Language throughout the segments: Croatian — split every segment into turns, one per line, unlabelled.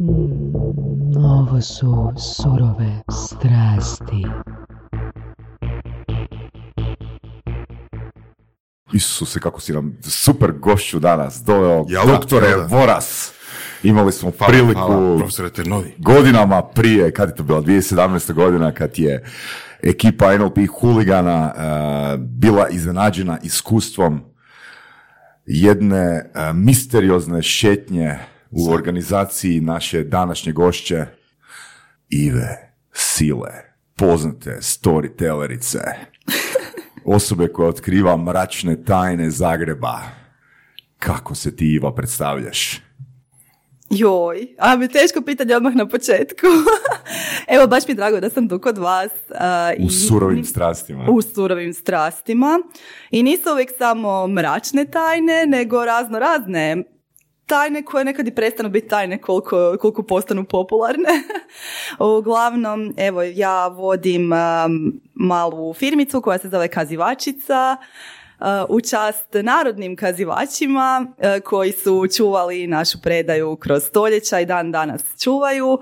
Mm, ovo su surove strasti.
Isuse, kako si nam super gošću danas doveo,
Jel'
doktore
jel'
Voras. Imali smo
Hvala,
priliku
hvala, Ternovi.
godinama prije, kad je to bila, 2017. godina, kad je ekipa NLP huligana eh, bila iznenađena iskustvom jedne eh, misteriozne šetnje u organizaciji naše današnje gošće Ive Sile, poznate storytellerice, osobe koja otkriva mračne tajne Zagreba. Kako se ti, Iva, predstavljaš?
Joj, a mi teško pitanje odmah na početku. Evo, baš mi je drago da sam tu kod vas. a,
U
i-
surovim strastima.
u surovim strastima. I nisu uvijek samo mračne tajne, nego razno razne tajne koje nekad i prestanu biti tajne koliko, koliko postanu popularne. Uglavnom, evo, ja vodim um, malu firmicu koja se zove Kazivačica, uh, u čast narodnim kazivačima uh, koji su čuvali našu predaju kroz stoljeća i dan danas čuvaju, uh,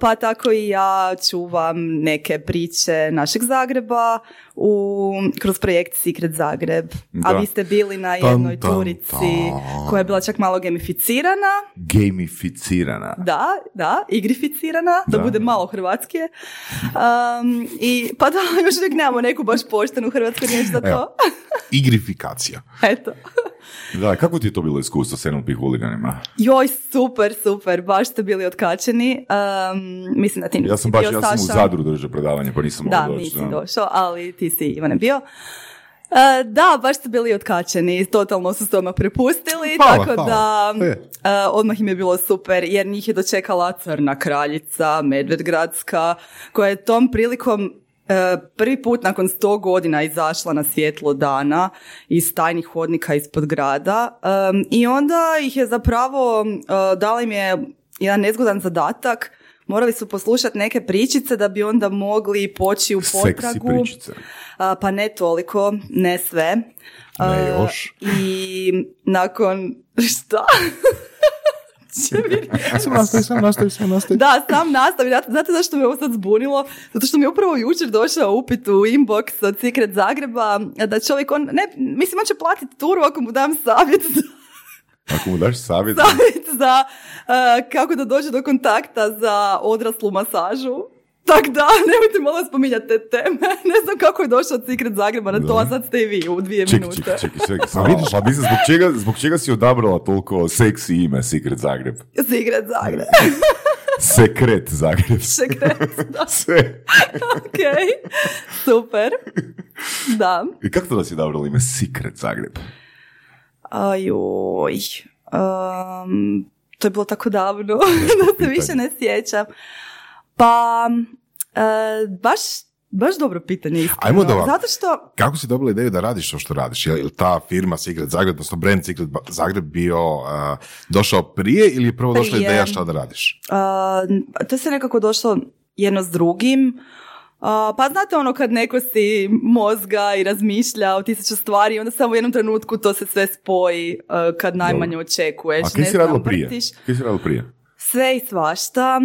pa tako i ja čuvam neke priče našeg Zagreba u, kroz projekt Secret Zagreb. A
Da.
vi ste bili na jednoj
tan,
turici
tan.
koja je bila čak malo gamificirana.
Gamificirana.
Da, da, igrificirana, da,
Da.
bude malo hrvatskije. Um, I pa da, još uvijek nemamo neku baš poštenu hrvatsku riječ za to.
Evo. Igrifikacija.
Eto.
Da, kako ti je to bilo iskustvo s NLP huliganima?
Joj, super, super, baš ste bili otkačeni. Um, mislim da ti
Ja sam
nisi
baš,
bio
ja sam u. Zadru držao predavanje, pa nisam
Da,
mogao doći.
nisi došao, ali ti si Ivane bio. E, da, baš ste bili otkačeni, totalno su se odmah prepustili,
Hvala,
tako
hvala.
da
E.
e, odmah im je bilo super, jer njih je dočekala Crna kraljica, Medvedgradska, koja je tom prilikom prvi put nakon sto godina izašla na svjetlo dana iz tajnih hodnika ispod grada i onda ih je zapravo, e, dala im je jedan nezgodan zadatak, morali su poslušati neke pričice da bi onda mogli poći u potragu. pa ne toliko, ne sve.
Ne još.
I nakon, šta? Će
Sam nastavi, sam nastavi, sam nastavi.
da, sam nastavi. Znate, znate zašto me ovo sad zbunilo? Zato što mi je upravo jučer došao upit u inbox od Secret Zagreba da čovjek, on, ne, mislim, on će platiti turu ako mu dam savjet za,
Ako mu daš savjet,
savjet za uh, kako da dođe do kontakta za odraslu masažu. Tak da, nemojte malo spominjati te teme. Ne znam kako je došao Secret Zagreba na to, a sad ste i vi u dvije
čekaj,
minute.
čekaj, čekaj, čekaj. Pa vidiš, pa mislim, zbog čega, zbog čega si odabrala toliko seksi ime Secret Zagreb?
Secret Zagreb.
Sekret Zagreb.
Secret, da,
Sve.
ok. Super. Da.
I kako to da si odabrala ime Secret Zagreb?
Ajoj. Um, to je bilo tako davno da se više ne sjećam. Pa, e, baš, baš dobro pitanje. iskreno.
Ajmo da.
Zato što,
Kako si dobila ideju da radiš to što radiš? Je li ta firma Secret Zagreb, odnosno brand Secret Zagreb bio uh, došla prije ili je prvo došla
Prije.
ideja šta da radiš?
a, to se nekako došlo jedno s drugim. A, pa znate ono kad neko si mozga i razmišlja o tisuću stvari onda samo u jednom trenutku to se sve spoji kad najmanje očekuješ.
A kaj si radila prije? Kaj si radila prije?
Sve i svašta.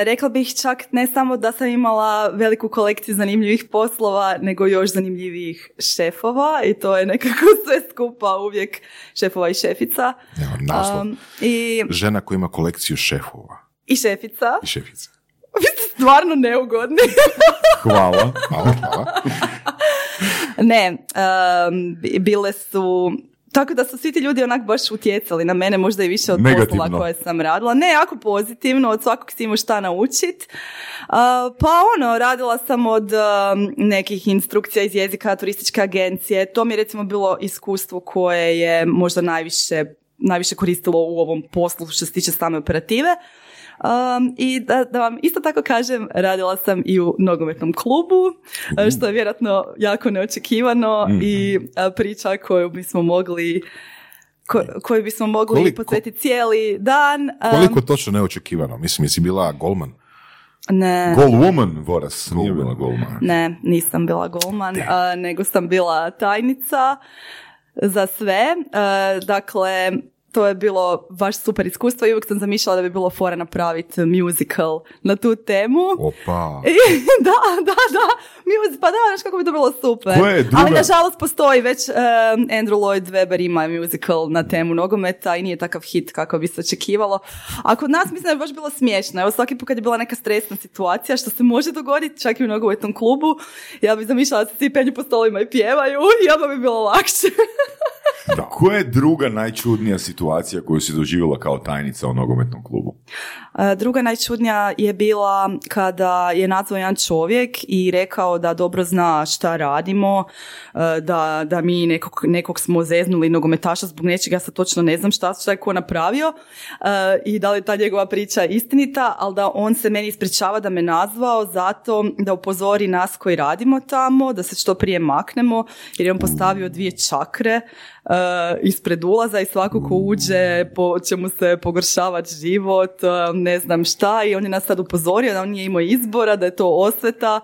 E, rekla bih čak ne samo da sam imala veliku kolekciju zanimljivih poslova, nego još zanimljivijih šefova i to je nekako sve skupa uvijek šefova i šefica.
Evo, naslov.
Um, i,
Žena koja ima kolekciju šefova
I šefica.
i šefica.
Vi ste stvarno neugodni.
Hvala.
Hvala, hvala.
ne, um, bi- bile su... Tako da su svi ti ljudi onak baš utjecali na mene, možda i više od
Negativno.
poslova koje sam radila. Ne, jako pozitivno, od svakog si imao šta naučit. Uh, pa ono, radila sam od um, nekih instrukcija iz jezika turističke agencije. To mi je recimo bilo iskustvo koje je možda najviše, najviše koristilo u ovom poslu što se tiče same operative. Um, I da, da vam isto tako kažem, radila sam i u nogometnom klubu, uh, što je vjerojatno jako neočekivano i uh, priča koju bismo mogli ko, koju bismo mogli
Koliko-
posvetiti cijeli dan. Um,
Koliko točno neočekivano? Mislim, jesi bila golman?
Ne,
Goal woman, Voras. Nije bila golman.
ne, nisam bila golman, uh, nego sam bila tajnica za sve. Uh, dakle, to je bilo baš super iskustvo i uvijek sam zamišljala da bi bilo fora napraviti musical na tu temu.
Opa.
I- da, da, da, Music, pa da, znaš kako bi to bilo super.
Koja je druga-
Ali nažalost postoji već um, Andrew Lloyd Webber ima musical na temu nogometa i nije takav hit kako bi se očekivalo. A kod nas mislim da je baš bilo smiješno. Evo svaki put kad je bila neka stresna situacija što se može dogoditi čak i u nogometnom klubu, ja bi zamišljala da se svi penju po stolovima i pjevaju i odmah bi bilo lakše.
Da. Koja je druga najčudnija situacija koju si doživjela kao tajnica u nogometnom klubu?
E, Druga najčudnija je bila kada je nazvao jedan čovjek i rekao da dobro zna šta radimo, e, da, da mi nekog, nekog smo zeznuli nogometaša zbog nečega, ja sad točno ne znam šta, šta je ko napravio e, i da li je ta njegova priča istinita, ali da on se meni ispričava da me nazvao zato da upozori nas koji radimo tamo, da se što prije maknemo, jer je on postavio dvije čakre uh, ispred ulaza i svako ko uđe po, će mu se pogoršavati život, uh, ne znam šta i on je nas sad upozorio da on nije imao izbora, da je to osveta.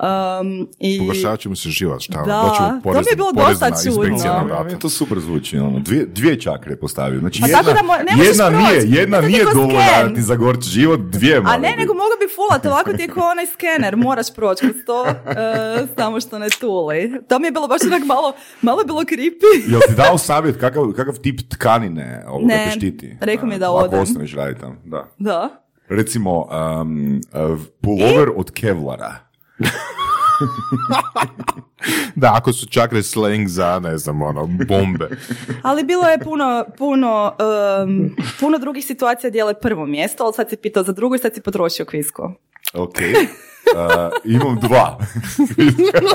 Um, i...
Pogoršavat će mu se život, šta?
Da,
Doći mu
to mi je bilo dosta čudno.
meni to super zvuči. Ono. Dvije, dvije čakre postavio. Znači,
A
jedna,
tako da mo- ne
jedna
proći.
nije, jedna nije dovoljna da ti zagorči život, dvije
A ne,
biti.
nego mogu bi fulat, ovako ti je kao onaj skener, moraš proći kroz to, uh, samo što ne tuli. To mi je bilo baš onak malo, malo je bilo creepy.
Jel ti dao savjet kakav, kakav tip tkanine ovoga
Ne,
te štiti?
rekao mi je da
Ako
odem.
ostaneš raditi tamo, da.
Da.
Recimo, um, uh, pullover od kevlara.
Da, ako su čakre slang za, ne znam, ono, bombe.
Ali bilo je puno, puno, um, puno drugih situacija dijele prvo mjesto, ali sad si pitao za drugo i sad si potrošio kvisko.
Ok. Uh, imam dva.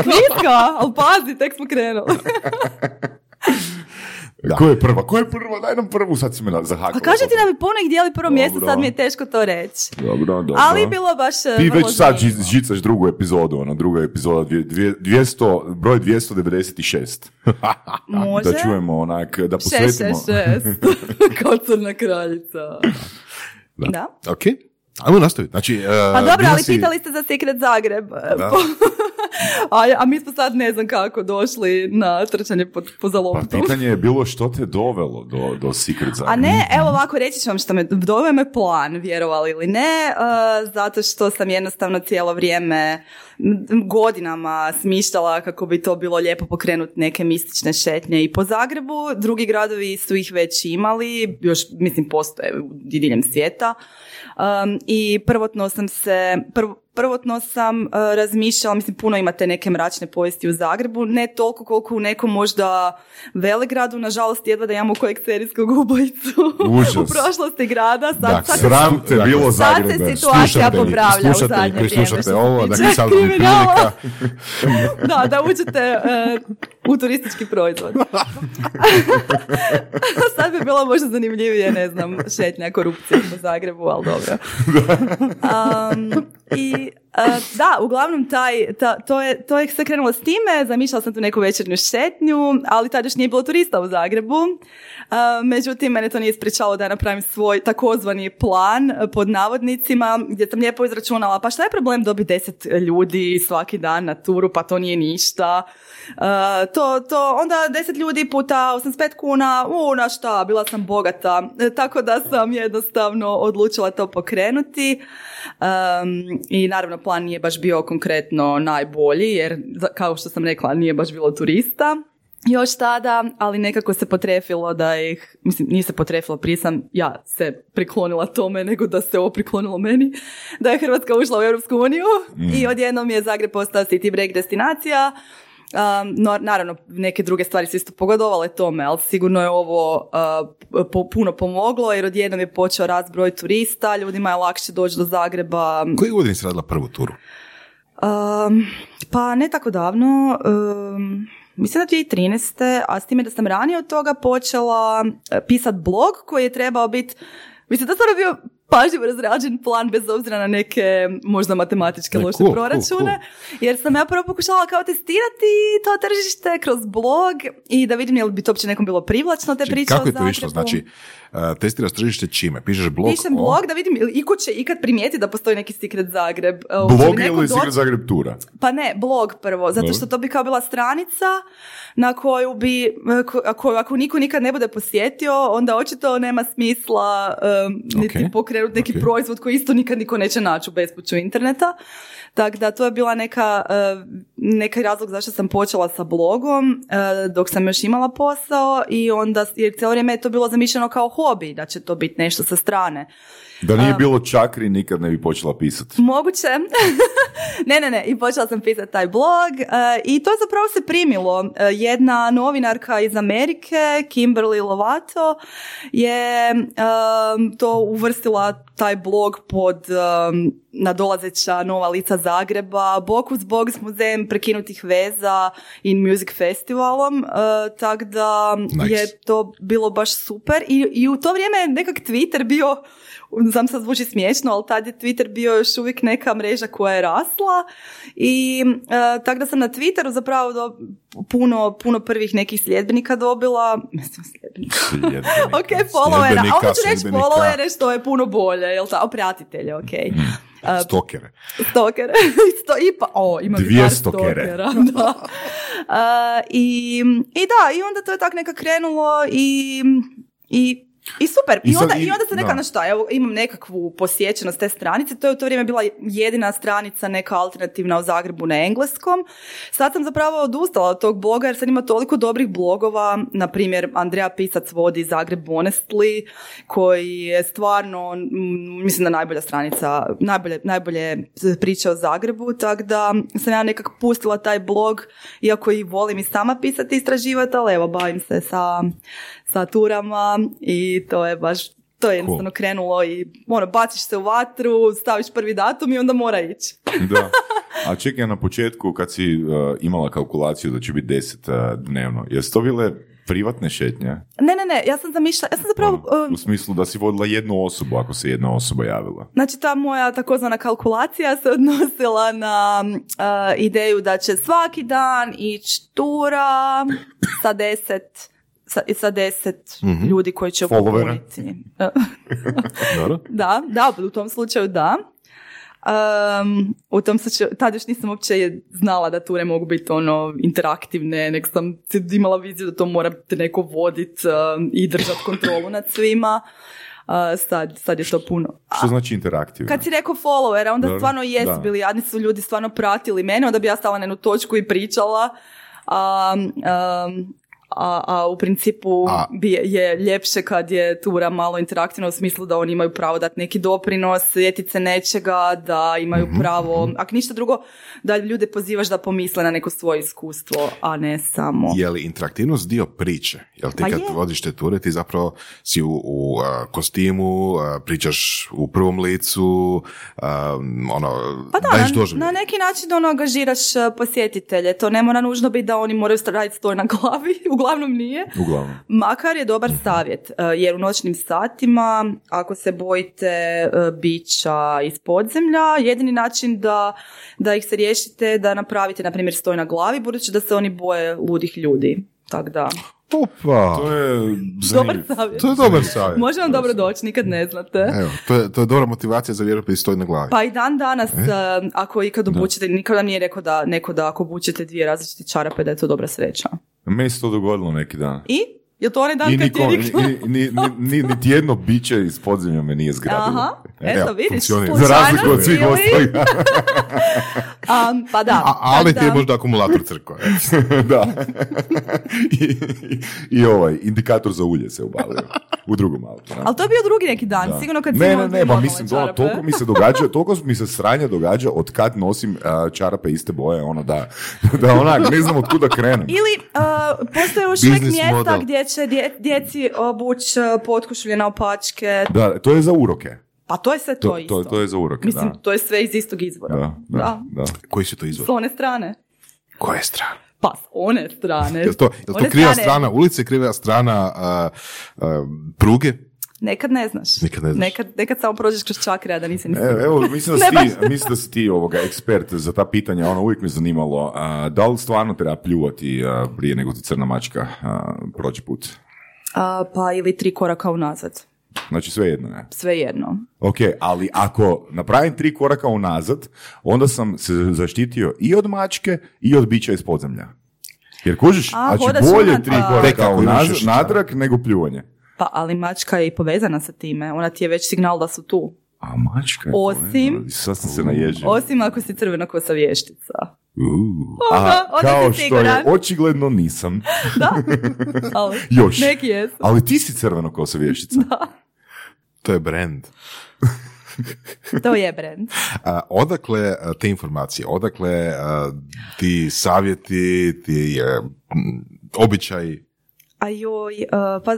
Kviska? Ali pazi, tek smo krenuli.
Ko je prva? Ko je prva? Daj nam prvu, sad si me zahakala.
Pa kaži ti da mi puno ih dijeli prvo mjesto, sad mi je teško to reći.
Dobro, dobro.
Ali je bilo baš e,
Ti
vrlo
već sad
zanimljivo.
ži- žicaš drugu epizodu, ono, druga epizoda, dvije- dvije- 200, broj 296.
Može?
Da čujemo onak, da posvetimo.
šest, šest. Kao crna kraljica. Da.
Ok, ajmo nastaviti. Znači,
Pa
uh,
dobro,
bila
ali
si-
pitali ste za Secret Zagreb.
Da.
a, a mi smo sad ne znam kako došli na trčanje po, po
Pa
zaloptu.
pitanje je bilo što te dovelo do, do Secret Zagreba.
A ne, evo ovako reći ću vam što me doveo me plan, vjerovali ili ne, uh, zato što sam jednostavno cijelo vrijeme godinama smišljala kako bi to bilo lijepo pokrenuti neke mistične šetnje i po Zagrebu. Drugi gradovi su ih već imali, još mislim postoje u diljem svijeta. Um, I prvotno sam se, prv- prvotno sam uh, razmišljala, mislim puno imate neke mračne povijesti u Zagrebu, ne toliko koliko u nekom možda Velegradu, nažalost jedva da imamo kojeg serijskog ubojicu
Užas.
u prošlosti grada. Sad,
Dakle,
sad,
Sram te
Dakle,
bilo
sad
Zagrebe.
se situacija popravlja u zadnje
koji
vrijeme.
slušate ovo, dakle sad prilika.
da, da uđete uh, u turistički proizvod. Sad bi bilo možda zanimljivije, ne znam, šetnja korupcije po Zagrebu, ali dobro. Um, I uh, da, uglavnom taj, ta, to, je, to je sve krenulo s time, zamišljala sam tu neku večernju šetnju, ali tad još nije bilo turista u Zagrebu. Uh, međutim, mene to nije ispričalo da napravim svoj takozvani plan pod navodnicima, gdje sam lijepo izračunala, pa šta je problem dobiti deset ljudi svaki dan na turu, pa to nije ništa. Uh, to, to, onda 10 ljudi puta 85 kuna, u, na šta, bila sam bogata. E, tako da sam jednostavno odlučila to pokrenuti. Um, I naravno plan nije baš bio konkretno najbolji, jer kao što sam rekla nije baš bilo turista još tada, ali nekako se potrefilo da ih, mislim nije se potrefilo, prije sam ja se priklonila tome nego da se ovo priklonilo meni, da je Hrvatska ušla u Europsku uniju i odjednom je Zagreb postao city break destinacija, Um, no, naravno, neke druge stvari su isto pogodovale tome, ali sigurno je ovo uh, po- puno pomoglo jer odjednom je počeo rast broj turista, ljudima je lakše doći do Zagreba.
Koji godini si radila prvu turu?
Um, pa ne tako davno, um, mislim da 2013. A s time da sam ranije od toga počela e, pisat blog koji je trebao biti Mislim, to stvarno bio pažljivo razrađen plan bez obzira na neke možda matematičke
E,
loše
cool,
proračune. Jer sam ja prvo pokušala kao testirati to tržište kroz blog i da vidim je li bi to uopće nekom bilo privlačno te
Znači,
priče
kako je to išlo? Znači, uh, testiraš tržište čime? Pišeš blog
Pišem
o-
blog da vidim ili iko će ikad primijeti da postoji neki Secret Zagreb. E,
Blog ili Secret Zagreb tura?
Pa ne, blog prvo, zato što to bi kao bila stranica na koju bi, e, ko- ako, ako niko nikad ne bude posjetio, onda očito nema smisla um, niti
Ok,
pokrenuti neki
ok.
proizvod koji isto nikad niko neće naći u bespuću interneta. Tako da to je bila neka, e, neki razlog zašto sam počela sa blogom e, dok sam još imala posao i onda, jer cijelo vrijeme je to bilo zamišljeno kao hobi, da će to biti nešto sa strane.
Da nije bilo čakri, nikad ne bi počela pisati.
Moguće. ne, ne, ne. I počela sam pisati taj blog e, i to je zapravo se primilo. E, jedna novinarka iz Amerike, Kimberly Lovato, je em, to uvrstila taj blog pod nadolazeća nova lica Zagreba, bok uz bok s muzejem prekinutih veza i Music Festivalom, e, tako da
Nice.
je to bilo baš super I, i u to vrijeme je nekak Twitter bio znam sad zvuči smiješno, ali tad je Twitter bio još uvijek neka mreža koja je rasla i e, tako da sam na Twitteru zapravo do, puno, puno prvih nekih sljedbenika dobila, mislim sljedbenika, ok, followera, a
Sljedbenika,
onda ću reći
sljedbenika.
followere što je puno bolje, jel ta, pratitelje, ok. E,
Stokere.
Stokere. Sto, i pa, o, imam i
Dvije stokere.
stokera, da. A, i, I da, i onda to je tak neka krenulo i, i i super. I,
I
onda,
i-
I onda se neka, na šta, evo, imam nekakvu posjećenost te stranice, to je u to vrijeme bila jedina stranica neka alternativna u Zagrebu na engleskom. Sad sam zapravo odustala od tog bloga jer sad ima toliko dobrih blogova, na primjer Andreja Pisac vodi Zagreb Honestly, koji je stvarno, mislim da najbolja stranica, najbolje, najbolje priče o Zagrebu, tako da sam ja nekako pustila taj blog, iako i volim i sama pisati i istraživati, ali evo, bavim se sa, sa turama i to je baš to je jednostavno krenulo i ono, baciš se u vatru, staviš prvi datum i onda mora ići.
Da. A čekaj, na početku kad si uh, imala kalkulaciju da će biti deset uh, dnevno, jesu to bile privatne šetnje?
Ne, ne, ne, ja sam zamišljala, ja sam zapravo...
Ono,
um,
u smislu da si vodila jednu osobu ako se jedna osoba javila.
Znači ta moja takozvana kalkulacija se odnosila na uh, ideju da će svaki dan ići tura sa deset sa, sa deset ljudi koji će popuniti. Da, da, u tom slučaju da. Um, u tom slučaju, tad još nisam uopće znala da ture mogu biti ono interaktivne, nek sam imala viziju da to mora te neko vodit um, i držati kontrolu nad svima. Uh, sad, sad je to puno.
Što znači interaktivno?
Kad si rekao followera, onda stvarno jesu
da.
bili jadni su ljudi stvarno pratili mene, onda bi ja stala na jednu točku i pričala. A, um, a, a u principu
A-
bi je, je ljepše kad je tura malo interaktivna u smislu da oni imaju pravo dati neki doprinos, sjetiti se nečega, da imaju
Mhm,
pravo, ako ništa drugo, da ljude pozivaš da pomisle na neko svoje iskustvo, a ne samo...
Je li interaktivnost dio priče? Jel ti
Pa
kad
je.
vodiš te ture, ti zapravo si u, u a, kostimu, pričaš u prvom licu, ono,
Pa da,
daješ
na, na neki način ono angažiraš posjetitelje. To ne mora nužno biti da oni moraju raditi stoj na glavi, uglavnom nije.
Uglavnom.
Makar je dobar savjet, uh, jer u noćnim satima, ako se bojite uh, bića iz podzemlja, jedini način da, da ih se riješite, da napravite, na primjer, stoj na glavi, budući da se oni boje ludih ljudi. Tako da,
Opa!
To je
dobar savjet.
To je dobar savjet.
Može vam dobro doći, nikad ne znate.
Evo, to je, to je dobra motivacija za vjeropis stoj na glavi.
Pa i dan danas,
E?
uh, ako ikad obučete, nikada nije rekao da neko da ako obučete dvije različite čarape, da je to dobra sreća.
Meni se to dogodilo neki dan.
I? Je to onaj dan
I
kad ti je
niko,
rekla?
ni, ni, ni, ni, niti jedno biće iz podzemlja me nije zgrabilo.
Aha, eto
Evo,
vidiš,
funkcionira.
Za razliku od svih ostalih.
Um, pa da.
A, ali
tak
ti je
da-
možda akumulator crkva. e.
da. I, i, I ovaj, indikator za ulje se ubalio. U drugom autu. ne?
Ali to je bio drugi neki dan,
Da.
sigurno kad si
ne, ne, ne, pa mislim, ono,
čarape.
toliko mi se događa, toliko mi se sranja događa od kad nosim a, čarape iste boje, ono da, da onak, ne znam od kuda krenem.
Ili uh, postoje još uvijek mjesta
model.
gdje će dje- djeci obući uh, potkošulje na opačke.
Da, to je za uroke.
Pa to je sve to,
To,
isto.
to, to je za uroke,
Mislim,
da.
to je sve iz istog izvora.
Da, da, da.
Koji su to izvor?
S one strane.
Koje strane?
Pa s one strane.
Je to, je to kriva
strane-
strana ulice, kriva strana a, a, pruge?
Nekad ne znaš.
Nikad ne znaš.
Nekad, nekad samo prođeš kroz čakre, a da nisi ni
Evo, evo, mislim da si ti, mislim da si ti ovoga ekspert za ta pitanja, ono uvijek me zanimalo, a, da li stvarno treba pljuvati prije nego ti crna mačka prođe put?
Pa ili tri koraka unazad.
Znači sve jedno, ne?
Svejedno.
Ok, ali ako napravim tri koraka unazad, onda sam se zaštitio i od mačke i od bića iz podzemlja. Jer kužiš,
A,
znači bolje
unad-
tri
a-
koraka unazad, natrag nego pljuvanje.
Pa, ali mačka je i povezana sa time. Ona ti je već signal da su tu.
A mačka je
Osim-
povezana. Sad sam se naježio.
Osim ako si crvena kosa vještica.
Uh.
Onda
kao
si
što je, očigledno nisam.
Da? Ali,
Još.
Neki jesu.
Ali ti si crveno kosa vještica.
To je brand.
To je brand.
A, odakle te informacije, odakle a, ti savjeti, ti a, m, običaji?
A joj, uh, pa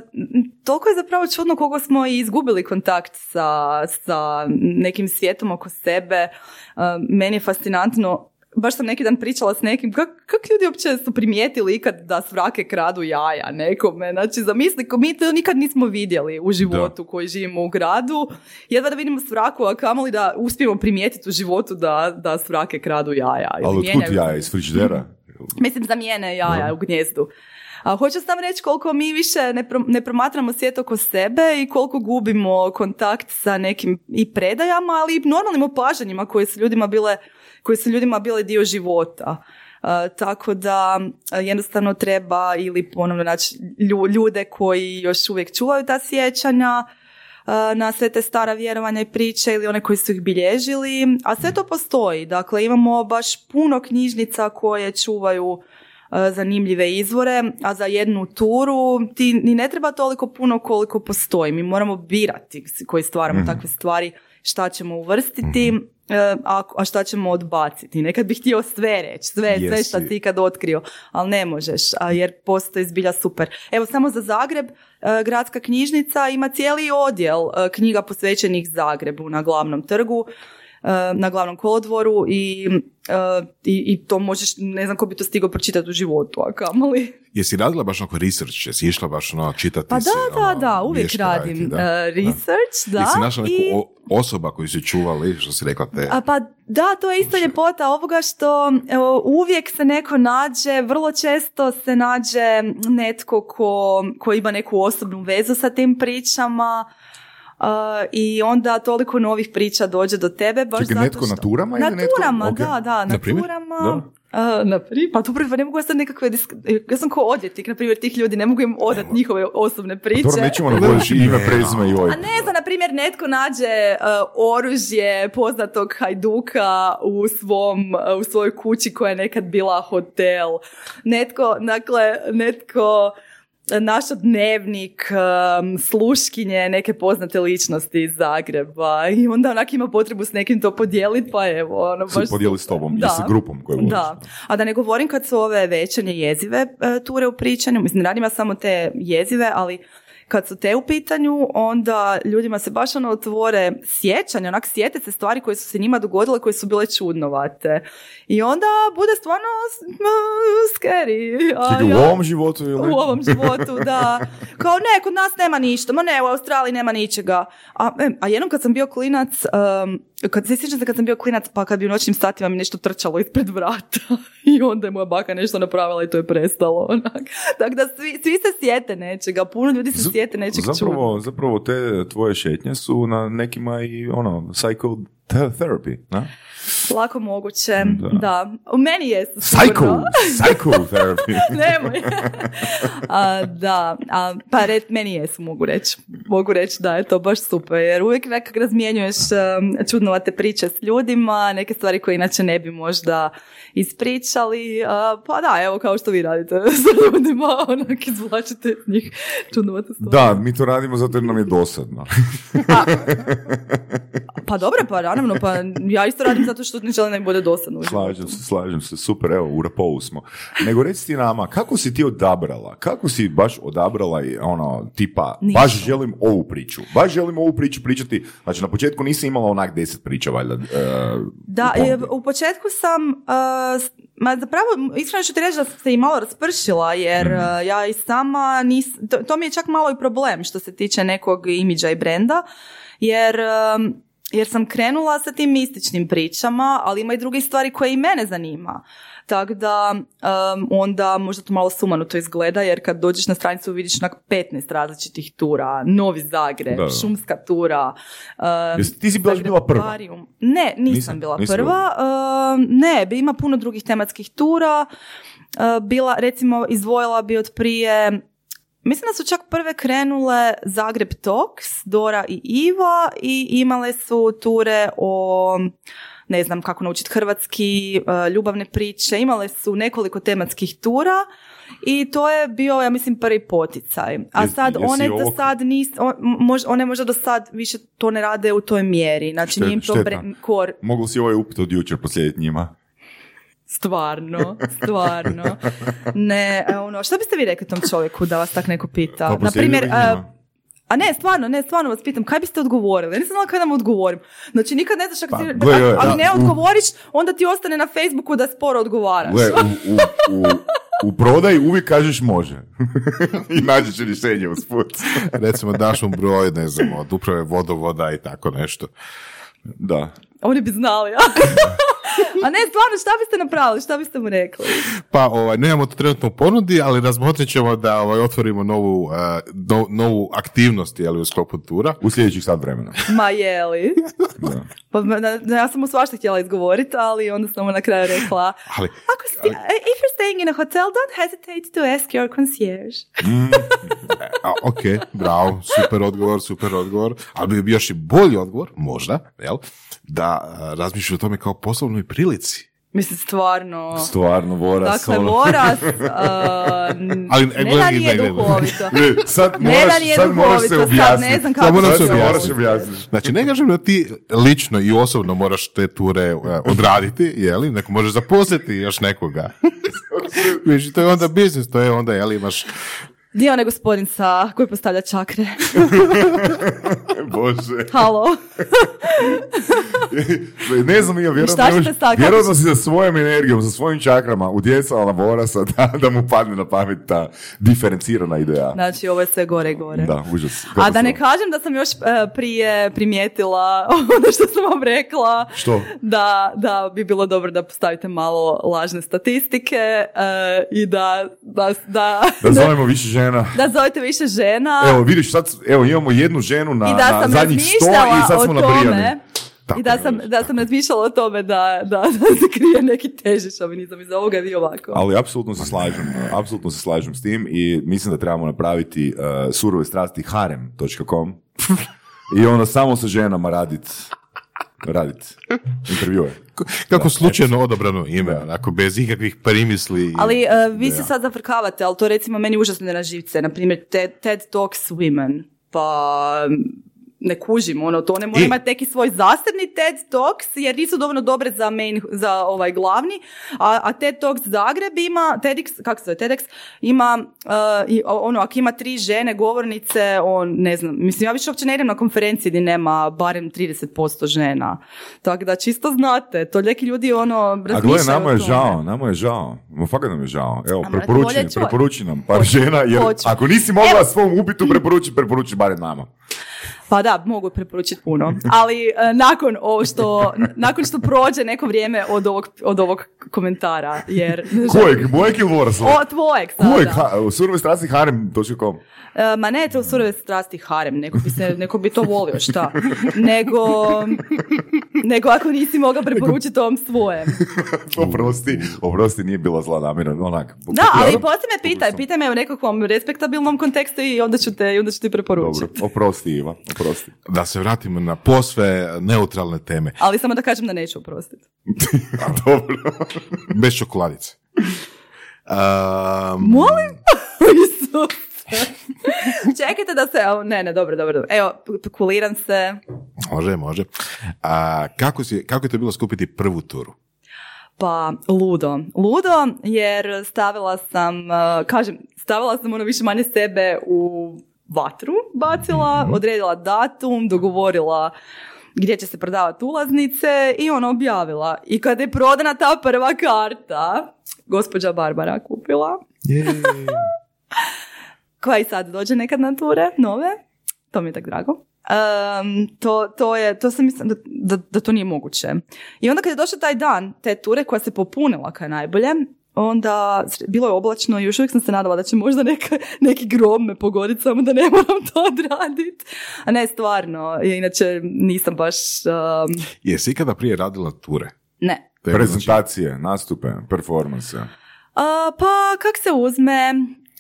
toliko je zapravo čudno koliko smo i izgubili kontakt sa, sa nekim svijetom oko sebe. Uh, meni je fascinantno, baš sam neki dan pričala s nekim, kak, kak ljudi uopće su primijetili ikad da svrake kradu jaja nekome. Znači, zamisli, ko mi to nikad nismo vidjeli u životu koji živimo u gradu. Jedva da vidimo svraku, a kamoli da uspijemo primijetiti u životu da, da svrake kradu jaja.
Ali otkud jaja iz frižidera?
Mislim, zamijene jaja u gnjezdu. A hoću sam reći koliko mi više ne, pro- ne promatramo svijet oko sebe i koliko gubimo kontakt sa nekim i predajama, ali i normalnim opažanjima koje su ljudima bile, koje su ljudima bile dio života. A, tako da a, jednostavno treba ili ponovno naći lju- ljude koji još uvijek čuvaju ta sjećanja, a, na sve te stara vjerovanja i priče ili one koji su ih bilježili, a sve to postoji. Dakle, imamo baš puno knjižnica koje čuvaju e, zanimljive izvore, a za jednu turu ti ni ne treba toliko puno koliko postoji. Mi moramo birati koji stvaramo takve stvari, šta ćemo uvrstiti, e, a, a šta ćemo odbaciti. Nekad bih htio sve reći, sve, sve šta si ikad otkrio, ali ne možeš, a, jer postoji zbilja super. Evo samo za Zagreb, e, gradska knjižnica ima cijeli odjel e, knjiga posvećenih Zagrebu na glavnom trgu, e, na glavnom kolodvoru i, e, i, i to možeš, ne znam ko bi to stigao pročitati u životu, a kamoli.
Jesi radila baš onako research, jesi išla baš ono čitati
Pa da, da,
ono,
da, uvijek radim
da.
e, research, da.
Jesi našla neku
i-
o- osoba koju su čuvali, što si rekla te...
A pa da, to je isto ljepota ovoga što evo, uvijek se neko nađe, vrlo često se nađe netko ko, ko ima neku osobnu vezu sa tim pričama uh, i onda toliko novih priča dođe do tebe. Baš
Čekaj,
zato
netko
što...
na turama
Na
ili netko-
turama,
ok.
da, da, na,
Na primjer?
turama. A, na primjer, pa dobro, pa ne mogu ja sad nekakve, disk- ja sam ko odvjetnik, na primjer, tih ljudi, ne mogu im odati njihove osobne priče.
Dobro, nećemo navoditi ime, prezime i
A ne znam, na primjer, netko nađe uh, oružje poznatog hajduka u svom, uh, u svojoj kući koja je nekad bila hotel. Netko, dakle, netko naša dnevnik, um, sluškinje, neke poznate ličnosti iz Zagreba i onda onak ima potrebu s nekim to podijeliti, pa evo, ono baš...
podijeli s tobom i
Da.
sa grupom koju voliš.
Da, a da ne govorim kad su ove večernje jezive e, ture u pričanju, mislim, radim ja samo te jezive, ali kad su te u pitanju, onda ljudima se baš ono otvore sjećanja, onak sjete se stvari koje su se njima dogodile, koje su bile čudnovate. I onda bude stvarno scary. A
Čekaj, u
ja-
ovom životu ili?
u ovom životu, da. Kao ne, kod nas nema ništa, ma ne, u Australiji nema ničega. A, a jednom kad sam bio klinac, um, kad se sjećam se kad sam bio klinac, pa kad bi u noćnim satima mi nešto trčalo ispred vrata i onda je moja baka nešto napravila i to je prestalo. Onak. Tako da svi, svi se sjete nečega, puno ljudi se sjete nečeg.
Zapravo, zapravo te tvoje šetnje su na nekima i ono, psychotherapy, na?
Lako moguće,
Da.
da. U meni
Psycho,
sigurno.
psychotherapy.
Nemoj. a, da, a, pa red, meni jesu, mogu reći. Mogu reći da je to baš super, jer uvijek nekak razmjenjuješ um, čudnovate priče s ljudima, neke stvari koje inače ne bi možda ispričali. a, pa da, evo kao što vi radite sa ljudima, onak izvlačite iz njih čudnovate stvari.
Da, mi to radimo zato jer nam je dosadno.
Pa dobro, pa naravno, pa ja isto radim zato što ne želim da mi bude dosadno.
Slažem se, slažem se, super, evo, u rapou smo. Nego reci ti nama, kako si ti odabrala? Kako si baš odabrala i ono, tipa,
Nisam.
baš želim ovu priču, baš želim ovu priču pričati, znači na početku nisi imala onak deset priča, valjda. e,
Da,
u
e, u početku sam uh, Ma zapravo, iskreno ću ti reći da sam se i malo raspršila, jer uh, ja i sama nis, to, to mi je čak malo i problem što se tiče nekog imidža i brenda, jer, um, jer sam krenula sa tim mističnim pričama, ali ima i drugih stvari koje i mene zanima. Tako da um, onda možda to malo sumanuto izgleda, jer kad dođeš na stranicu vidiš onak 15 različitih tura, Novi Zagreb,
Da, da.
šumska tura. Um,
Jesi- ti si baš bila prva?
Zagrebarium. Ne, nisam,
Nisam-
bila
nisi
prva. Um, ne, bi- ima puno drugih tematskih tura. Uh, bila, recimo, izvojila bi od prije Mislim da su čak prve krenule Zagreb Talks, Dora i Iva i imale su ture o ne znam kako naučiti hrvatski, uh, ljubavne priče, imale su nekoliko tematskih tura i to je bio, ja mislim, prvi poticaj. A sad
jesi
one do
ovog-
sad nis, on- mož- one možda do sad više to ne rade u toj mjeri. Znači
Šte-
nije im to bre- kor,
Mogu si ovaj upit od jučer poslijediti njima?
Stvarno, stvarno. Ne, e, ono, šta biste vi rekli tom čovjeku da vas tak neko pita?
Pa
Na primjer,
poslijedili
a, ne, stvarno, ne, stvarno vas pitam, kaj biste odgovorili? Ja nisam znala kaj da mu odgovorim. Znači, nikad ne znaš ako
Pa,
ti,
gle, gle,
ako
da,
ne odgovoriš, onda ti ostane na Facebooku da sporo odgovaraš.
Gle, u, u, u, u prodaji uvijek kažeš može. I nađeš rješenje usput.
Recimo daš mu broj, ne znam, od uprave vodovoda i tako nešto.
Da.
Oni bi znali, a? a ne, stvarno, šta biste napravili? Šta biste mu rekli?
Pa ovaj, nemamo to trenutno u ponudi, ali razmotrit ćemo da ovaj, otvorimo novu, eh, no- novu aktivnost jeli, u sklopu tura.
U sljedećih sat vremena.
Ma jeli?
Da.
Pa, na- na- ja sam mu svašta htjela izgovoriti, ali onda sam mu na kraju rekla,
Ali
Ako sti, if you're staying in a hotel, don't hesitate to ask your concierge.
A, ok, bravo, super odgovor, super odgovor, ali bi bio još i bolji odgovor, možda, jel, da a, razmišljaš o tome kao poslovnoj prilici.
Mislim, stvarno.
Stvarno, Voras.
Dakle,
ono.
Voras, uh,
Ali, e,
ne da nije
gledaj.
duhovito.
Sad
Ne
moraš,
da nije
sad moraš se
duhovito, sad ne znam kako
moram
ću
se
moraš
objasniti.
objasniti.
Znači, ne kažem da ti lično i osobno moraš te ture e, odraditi, jeli, neko možeš zaposliti još nekoga. Viš, to je onda biznis, to je onda, jeli, imaš
Dio onaj gospodin sa, koji postavlja čakre.
Bože.
Halo.
Ne znam, ja vjerojatno, vjerojatno si sa svojom energijom, sa svojim čakrama utjecala na Borasa da, da mu padne na pamet ta diferencirana ideja.
Znači, ovo je sve gore i gore.
Da, užas.
A da ne kažem da sam još e, prije primijetila ono što sam vam rekla.
Što?
Da, da bi bilo dobro da postavite malo lažne statistike e, i da, da, da,
Da zovemo više žena.
Da zovete više žena.
Evo, vidiš, sad, evo, imamo jednu ženu na,
I da
na zadnjih sto i sad smo nabrijani.
Tako
I da sam, da sam razmišljala o tome da, da, da se krije neki teži šovinizam iza ovoga vi ovako.
Ali apsolutno se slažem, apsolutno se slažem s tim i mislim da trebamo napraviti uh, surove strasti harem.com i onda samo sa ženama radit radit intervjue.
Kako slučajno odabrano ime, onako, bez ikakvih primisli.
Ali e, vi se sad zafrkavate, ali to recimo meni užasno ne na živce. Na primjer, TED, TED Talks Women. Pa ne kužim, ono, to ne mora imati neki svoj zasebni TED Talks, jer nisu dovoljno dobre za main, za ovaj glavni, a, a TED Talks Zagreb ima, TEDx, kako se zove, TEDx, ima, uh, i, ono, ako ima tri žene govornice, on, ne znam, mislim, ja više uopće ne idem na konferencije gdje nema barem 30% žena. Tako da čisto znate, to neki ljudi, ono,
A
razmišljaju
gle, nama je žao, nama je žao. Fakat nam je žao. Evo,
A
preporuči, preporuči nam par
Hoću,
žena, jer
hoću.
ako nisi mogla
Evo.
svom upitu preporuči, preporuči barem nama.
Pa da, mogu preporučiti puno. Ali e, nakon ovo što, nakon što prođe neko vrijeme od ovog, od ovog komentara, jer...
Kojeg? Mojeg ili Vorasova?
O, tvojeg sada.
Kojeg? Ha, u surove strasti harem.com.
E, ma ne, to surove strasti harem, neko bi, se, neko bi to volio, šta? Nego, nego ako nisi mogao preporučiti ovom svojem.
Oprosti, oprosti, nije bila zla namjera, onak.
Da, ali poslije me pitaj, pitaj me u nekakvom respektabilnom kontekstu i onda ću te, onda ću ti preporučiti.
Dobro, oprosti Iva, oprosti.
Da se vratimo na posve neutralne teme,
Ali samo da kažem da neću oprostiti.
Dobro.
bez čokoladice. Um,
Molim? Čekajte da se, ne, ne, dobro, dobro, dobro. Evo, kuliram se.
Može, može. A, kako, si, kako je to bilo skupiti prvu turu?
Pa, ludo. Ludo, jer stavila sam, kažem, stavila sam ono više manje sebe u vatru, bacila, odredila datum, dogovorila gdje će se prodavati ulaznice i ona objavila. I kada je prodana ta prva karta, gospođa Barbara kupila, koja i sad dođe nekad na ture, nove, to mi je tak drago. Um, to, to, je, to sam mislim da, da, da to nije moguće. I onda kad je došao taj dan te ture koja se popunila kao najbolje, onda bilo je oblačno i još uvijek sam se nadala da će možda neka, neki grom me pogoditi, samo da ne moram to odraditi. A ne, stvarno, inače nisam baš, um,
Jesi ikada prije radila ture?
ne.
To je znači-
Prezentacije, nastupe, performanse.
A, pa, kak se uzme,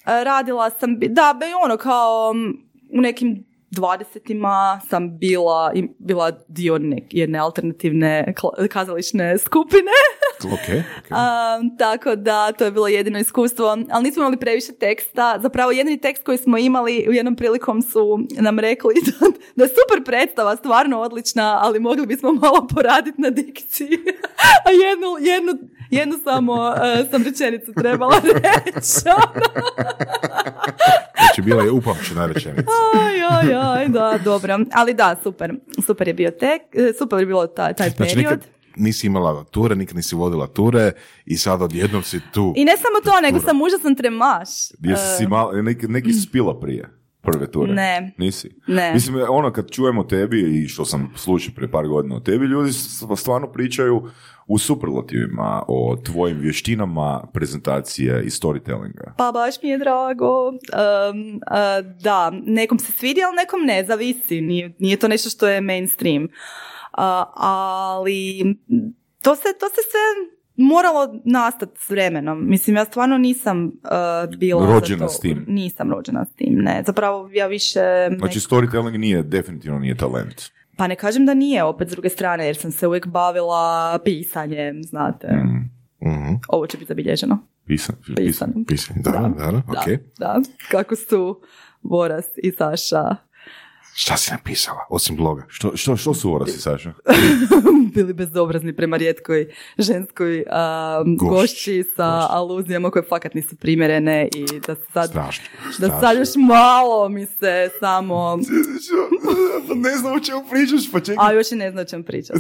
radila sam, da, be, ono kao m, u nekim dvadesetima sam bila, bila dio nek, jedne alternativne kazališne skupine.
Ok, ok.
A, tako da to je bilo jedino iskustvo, ali nismo imali previše teksta. Zapravo jedini tekst koji smo imali u jednom prilikom su nam rekli da, da je super predstava, stvarno odlična, ali mogli bismo malo poraditi na dikciji. A jednu, jednu, jednu samo e, sam rečenicu trebala reći.
Znači, bila je upamćena rečenica.
aj, aj, aj, da, dobro. Ali da, super. Super je bio tek, e, super je bilo taj, taj
Znači,
period.
Nisi imala ture, nikad nisi vodila ture i sad odjednom si tu.
I ne samo to, nego sam užasan tremaš.
Jesi si malo, neki, neki spila prije prve ture?
Ne.
Nisi?
Ne.
Mislim, ono, kad čujemo tebi i što sam slušao prije par godina o tebi, ljudi stvarno pričaju u superlativima o tvojim vještinama prezentacije i storytellinga.
Pa baš mi je drago. Um, a, da, nekom se svidi, ali nekom ne, zavisi. Nije, nije to nešto što je mainstream. Ali to se, to se sve moralo nastati s vremenom. Mislim, ja stvarno nisam uh, bila... za
Rođena
to.
s tim.
Nisam rođena s tim, ne. Zapravo ja više...
Znači, storytelling nije, definitivno nije talent.
Pa ne kažem da nije, opet s druge strane, jer sam se uvijek bavila pisanjem, znate.
Mhm.
Ovo će biti zabilježeno.
Pisan,
Pisanom.
Pisanje, da, da,
Da,
ok.
da. Kako su Boras i Saša
Šta si napisala, osim bloga?
Što, što, što su orasi, Saša?
bili bezobrazni prema rijetkoj ženskoj um,
Gošći,
gošći sa aluzijama koje fakat nisu primjerene i da sad,
Strašno.
da
strašno.
sad još malo mi se samo,
ne znam o čemu pričaš, pa čekaj.
a još i ne znam o čem pričati.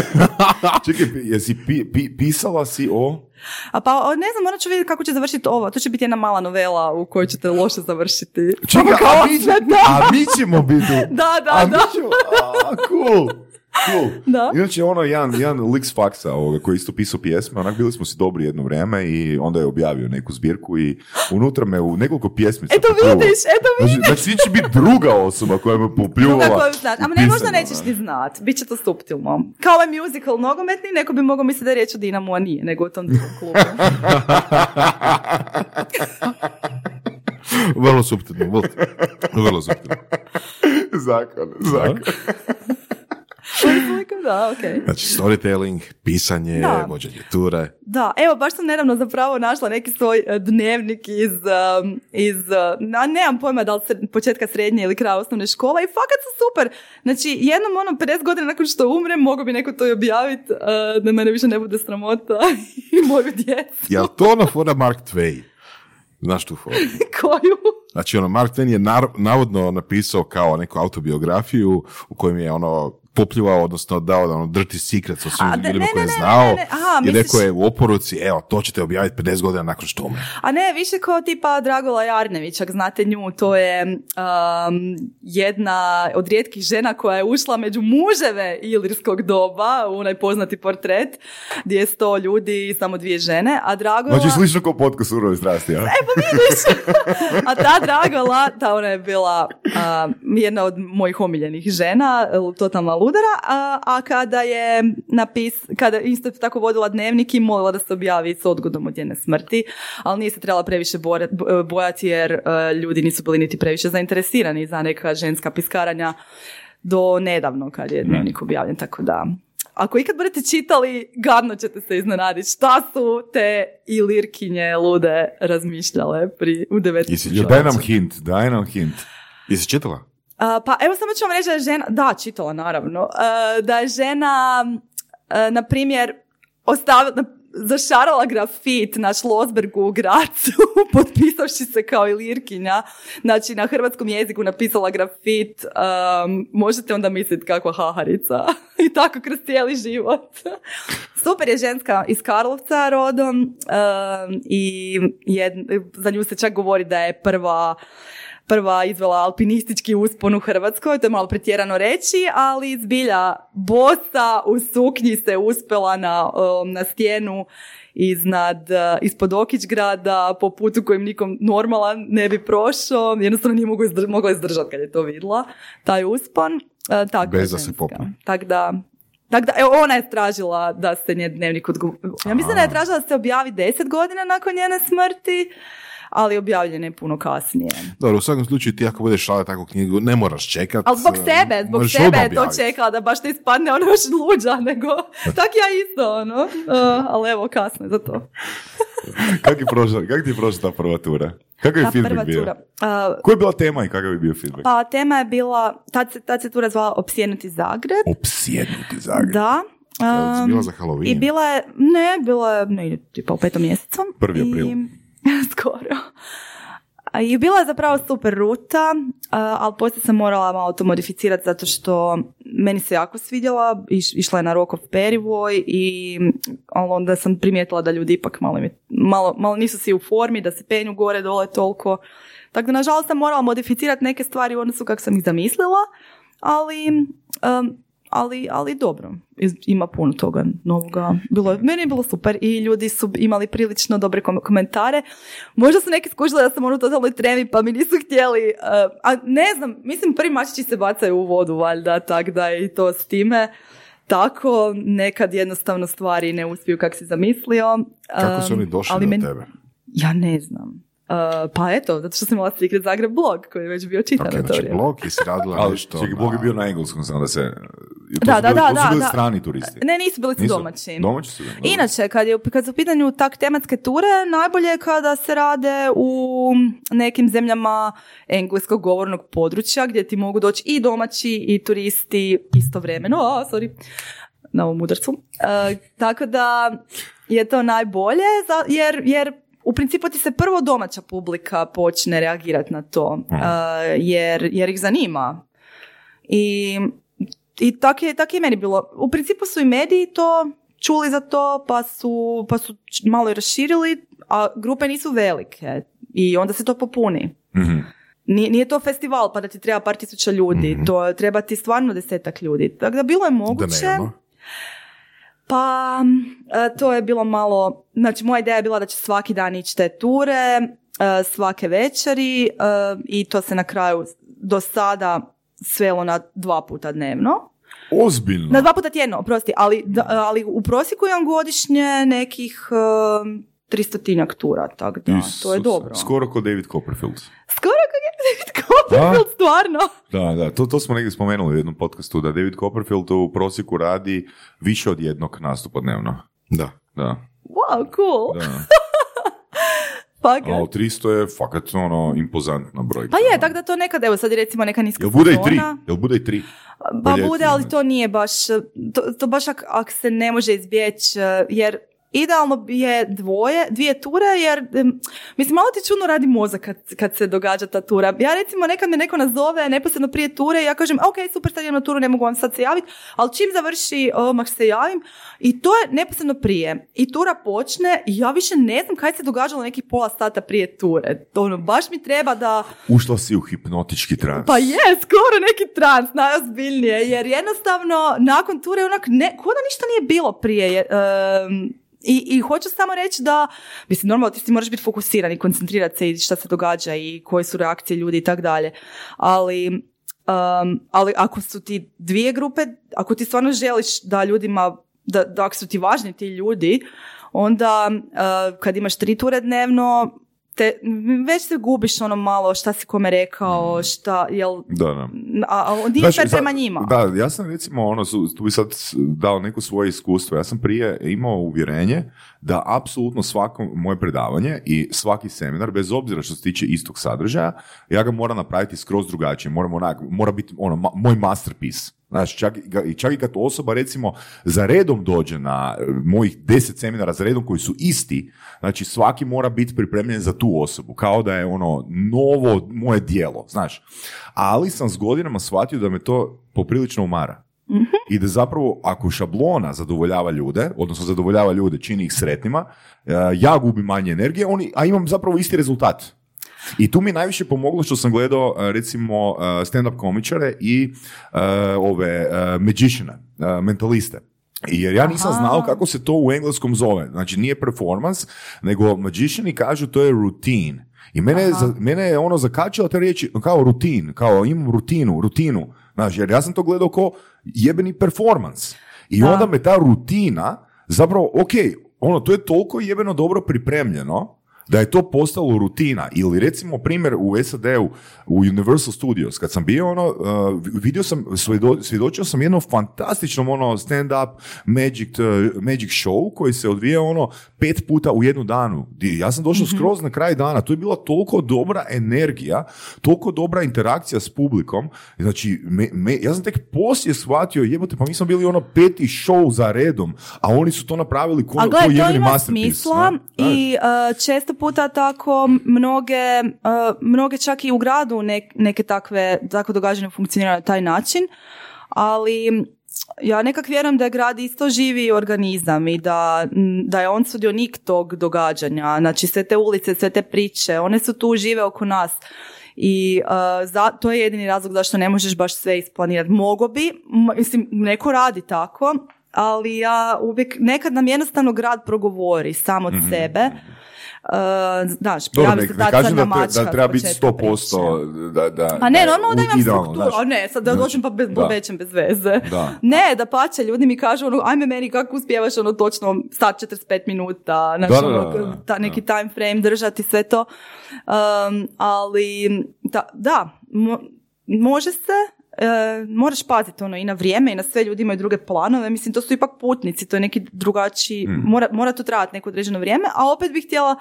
Čekaj, jesi pi, pi- pisala si o...
A pa ne znam, morat ću vidjeti kako će završiti ovo. To će biti jedna mala novela u kojoj ćete loše završiti.
Čekaj, a mi, a mi ćemo biti...
Da, da,
a
da.
Mi ćemo, a, cool. Cool.
Da.
Inače, ono, jedan, jedan lik s faksa ovoga, koji je isto pisao pjesme, onak bili smo si dobri jedno vrijeme i onda je objavio neku zbirku i unutra me u nekoliko pjesmica
Eto
popljuvao.
vidiš, eto
Znači,
vidiš.
znači ti će biti druga osoba koja me popljuvala.
Druga koju znat.
u
Ama ne, možda nećeš
ono.
ni znat. Biće to suptilno. Kao ovaj musical nogometni, neko bi mogao misliti da je riječ o Dinamu, a nije, nego o tom drugom klubu.
Vrlo suptilno, vrlo, vrlo suptilno.
zakon, zakon.
da, okej.
Znači, storytelling, pisanje,
Da.
vođenje ture.
Da, evo, baš sam nedavno zapravo našla neki svoj e, dnevnik iz, iz uh, a nemam pojma da li se početka srednje ili kraja osnovne škole i fakat su super. Znači, jednom ono 50 godina nakon što umrem, mogu bi neko to i objaviti uh, da mene više ne bude sramota i moju djecu.
Jel to ona fora Mark Twain? Znaš tu foru?
Koju?
Znači, ono, Mark Twain je nar- navodno napisao kao neku autobiografiju u kojem je ono popljivao, odnosno dao da ono dirty secrets o svim ljudima koje je znao
ne, ne, aha,
i rekao je u oporuci, evo, to ćete objaviti 50 godina nakon što umre.
A ne, više kao tipa Dragola Jarnević, ako znate nju, to je um, jedna od rijetkih žena koja je ušla među muževe ilirskog doba, u onaj poznati portret, gdje je sto ljudi i samo dvije žene, a Dragola...
Znači, slično kao podcast Surove strasti, ja?
A ta Dragola, ta ona je bila a, jedna od mojih omiljenih žena, totalna ludara, a, a kada je napis, kada isto tako vodila dnevnik i molila da se objavi s odgodom od njene smrti, ali nije se trebala previše bojati jer e, ljudi nisu bili niti previše zainteresirani za neka ženska piskaranja do nedavno kad je dnevnik objavljen, tako da... Ako ikad budete čitali, gadno ćete se iznenaditi šta su te ilirkinje lude razmišljale pri, u 19.
Jesi
Jo, daj nam hint, daj nam hint.
Jesi čitala?
Pa evo samo ću vam reći da je žena, da, čitala naravno, da je žena, na primjer, ostavila, zašarala grafit na Šlosbergu u Gracu, potpisavši se kao i Lirkinja. Znači, na hrvatskom jeziku napisala grafit, um, možete onda misliti kakva haharica. I tako kroz cijeli život. Super je ženska iz Karlovca rodom um, i jed- za nju se čak govori da je prva prva izvela alpinistički uspon u Hrvatskoj, to je malo pretjerano reći, ali zbilja bosa u suknji se uspela na, um, na stijenu iznad, uh, ispod Okićgrada po putu kojim nikom normalan ne bi prošao, jednostavno nije mogla, izdr- mogla izdržati kad je to vidjela, taj uspon. Uh, tako je
Bez da se popne.
Tak da, tak da, evo, ona je tražila da se njen dnevnik odgovori. Ja mislim da je tražila da se objavi deset godina nakon njene smrti, ali objavljen je puno kasnije.
Dobro, u svakom slučaju ti ako budeš šala takvu knjigu, ne moraš čekat.
Ali zbog
eh,
sebe, zbog sebe je to čekala, da baš ne ispadne ono još luđa, nego tak ja isto, ono. Uh, ali evo, kasno je za to.
Kako, je prošla, kako ti je prošla ta prva tura? Kakav je
Ta
feedback
prva
bio?
tura. Uh,
Koja je bila tema i kakav je bio feedback?
pa tema je bila, tad se, tad se tura zvala Opsjednuti Zagreb.
Opsjednuti Zagreb.
Da. Um,
bila za Halloween?
I bila je, ne, bila je, ne, tipa u petom mjesecu.
Prvi
I-
april.
skoro. I bila je zapravo super ruta, ali poslije sam morala malo to modificirati zato što meni se jako svidjela, iš, išla je na Rock of Perivoj i onda sam primijetila da ljudi ipak malo, malo, malo nisu svi u formi, da se penju gore dole toliko. Tako da nažalost sam morala modificirati neke stvari u odnosu kako sam ih zamislila, ali, ali, ali dobro, ima puno toga novoga. Bilo, meni je bilo super i ljudi su imali prilično dobre kom- komentare. Možda su neki skužili da sam ono totalnoj tremi pa mi nisu htjeli, uh, a ne znam, mislim prvi mačići se bacaju u vodu valjda, tak da je i to s time. Tako, nekad jednostavno stvari ne uspiju kako si zamislio.
Kako su
Um,
oni došli
ali
do
meni-
tebe?
Ja ne znam. Uh, pa eto, zato što sam imala Secret Zagreb blog koji je već bio čitan
Ok,
na to
znači
vrijeme.
blog i si radila
Ali
nešto.
čekaj, blog je bio na engleskom, samo da se...
Da, da,
bili,
da,
to su
da,
bili
da.
strani turisti.
Ne, nisu bili su
Nisu?
domaći.
Domaći su bili.
Inače, kad, je, kad su u pitanju tak tematske ture, najbolje je kada se rade u nekim zemljama engleskog govornog područja gdje ti mogu doći i domaći i turisti istovremeno. A, sorry, na ovom udarcu. E, tako da je to najbolje za- jer, jer u principu ti se prvo domaća publika počne reagirati na to e, jer, jer ih zanima. I i tako je, tak je meni bilo. U principu su i mediji to čuli za to, pa su, pa su malo i raširili, a grupe nisu velike i onda se to popuni.
Mhm.
Nije, nije to festival pa da ti treba par tisuća ljudi, to treba ti stvarno desetak ljudi. Tako da bilo je moguće.
Dnevno.
Pa, e, to je bilo malo, znači moja ideja je bila da će svaki dan ići te ture, e, svake večeri e, i to se na kraju do sada svelo na dva puta dnevno.
Ozbiljno.
Na dva puta tjedno, oprosti, ali, ali u prosjeku imam godišnje nekih tristotinjak tura, tako da, to je dobro.
Skoro kod David Copperfield.
Skoro kod Copperfield, stvarno.
Da, da, to, to smo negdje spomenuli u jednom podcastu, da David Copperfield u prosjeku radi više od jednog nastupa dnevno.
Da.
Da,
Wow, cool.
da.
Fakat.
Ali 300 je fakat ono impozantna brojka.
Pa je, tako da to nekad, evo sad recimo neka niska
Jel bude i tri? Jel bude i tri?
Pa bude, ali to nije baš, to, to baš ak, ak se ne može izbjeći, jer idealno je dvoje, dvije ture, jer mislim, malo ti čudno radi mozak kad, kad se događa ta tura. Ja recimo nekad me neko nazove neposredno prije ture i ja kažem, ok, super, sad idem na turu, ne mogu vam sad se javiti, ali čim završi, odmah se javim i to je neposredno prije. I tura počne i ja više ne znam kaj se događalo nekih pola sata prije ture. Ono, baš mi treba da
Ušla si u hipnotički trans.
pa je, skoro neki trans, najozbiljnije, jer jednostavno nakon ture onak, ne, ko da ništa nije bilo prije. je- em, i, I hoću samo reći da, mislim, normalno ti si moraš biti fokusiran i koncentrirati se i šta se događa i koje su reakcije ljudi i tak dalje. Ali, em, ali ako su ti dvije grupe, ako ti stvarno želiš da ljudima, da, da ako su ti važni ti ljudi, onda eh, kad imaš tri ture dnevno, te, već se gubiš ono malo šta si kome rekao, šta, jel,
Da, da.
a, a nije
sa-
prema njima.
Da, ja sam recimo, ono, tu bi sad dao neko svoje iskustvo. Ja sam prije imao uvjerenje da apsolutno svako moje predavanje i svaki seminar, bez obzira što se tiče istog sadržaja, ja ga moram napraviti skroz drugačije. Moram onak, mora biti ono, ma- moj masterpiece. Znaš, čak, i čak i kad osoba recimo za redom dođe na e, mojih deset seminara za redom koji su isti, znači svaki mora biti pripremljen za tu osobu, kao da je ono novo moje dijelo, znaš. Ali sam s godinama shvatio da me to poprilično umara. I da zapravo ako šablona zadovoljava ljude, odnosno zadovoljava ljude, čini ih sretnima, e, ja gubim manje energije, oni, a imam zapravo isti rezultat. I tu mi najviše pomoglo što sam gledao e, recimo e, stand-up komičare i e, ove magiciane, e, mentaliste. Jer ja nisam
Aha.
znao kako se to u engleskom zove. Znači nije performance, nego magiciani kažu to je routine. I mene, je, za- mene je ono zakačila te riječi kao rutin, kao imam rutinu, rutinu. Znaš, jer ja sam to gledao kao jebeni performance. I
Da.
onda me ta rutina, zapravo, ok, ono, to je toliko jebeno dobro pripremljeno, da je to postalo rutina. Ili recimo primjer u SAD-u, u Universal Studios, kad sam bio ono, uh, vidio sam, svjedo- svjedočio sam jednom fantastičnom ono stand-up magic, uh, magic show koji se odvija ono pet puta u jednu danu. Ja sam došao skroz na kraj dana, to je bila toliko dobra energija, toliko dobra interakcija s publikom, znači, me, me- ja sam tek poslije shvatio, jebote, pa mi smo bili ono peti show za redom, a oni su to napravili ko,
A
ko
gledaj, to
jebeni
ima
masterpiece,
smisla i uh, često puta tako mnoge, uh, mnoge čak i u gradu nek- neke takve, takve događanja funkcioniraju na taj način, ali ja nekak vjerujem da je grad isto živi organizam i da, da je on sudionik tog događanja. Znači sve te ulice, sve te priče, one su tu žive oko nas. I uh, za, to je jedini razlog zašto ne možeš baš sve isplanirati. Mogo bi, mislim, neko radi tako, ali ja uvijek, nekad nam jednostavno grad progovori sam od sebe. Uh, znaš.
Dobro, ne, ne kažem da, te- da treba biti
početka
100% da, da,
pa ne, normalno da imam
idealno,
strukturu,
znaš.
a ne, sad da dođem pa bez,
da.
obećam bez veze.
Da.
Ne, da pače, ljudi mi kažu, ono, ajme meni kako uspijevaš ono točno stat 45 minuta, znači,
Da, da,
ono,
da, da,
ta, neki time frame držati sve to. Um, ali, da, da mo- može se, e, moraš paziti ono i na vrijeme i na sve ljudi imaju druge planove, mislim to su ipak putnici, to je neki drugačiji,
Hmm.
mora, mora to trajati neko određeno vrijeme, a opet bih htjela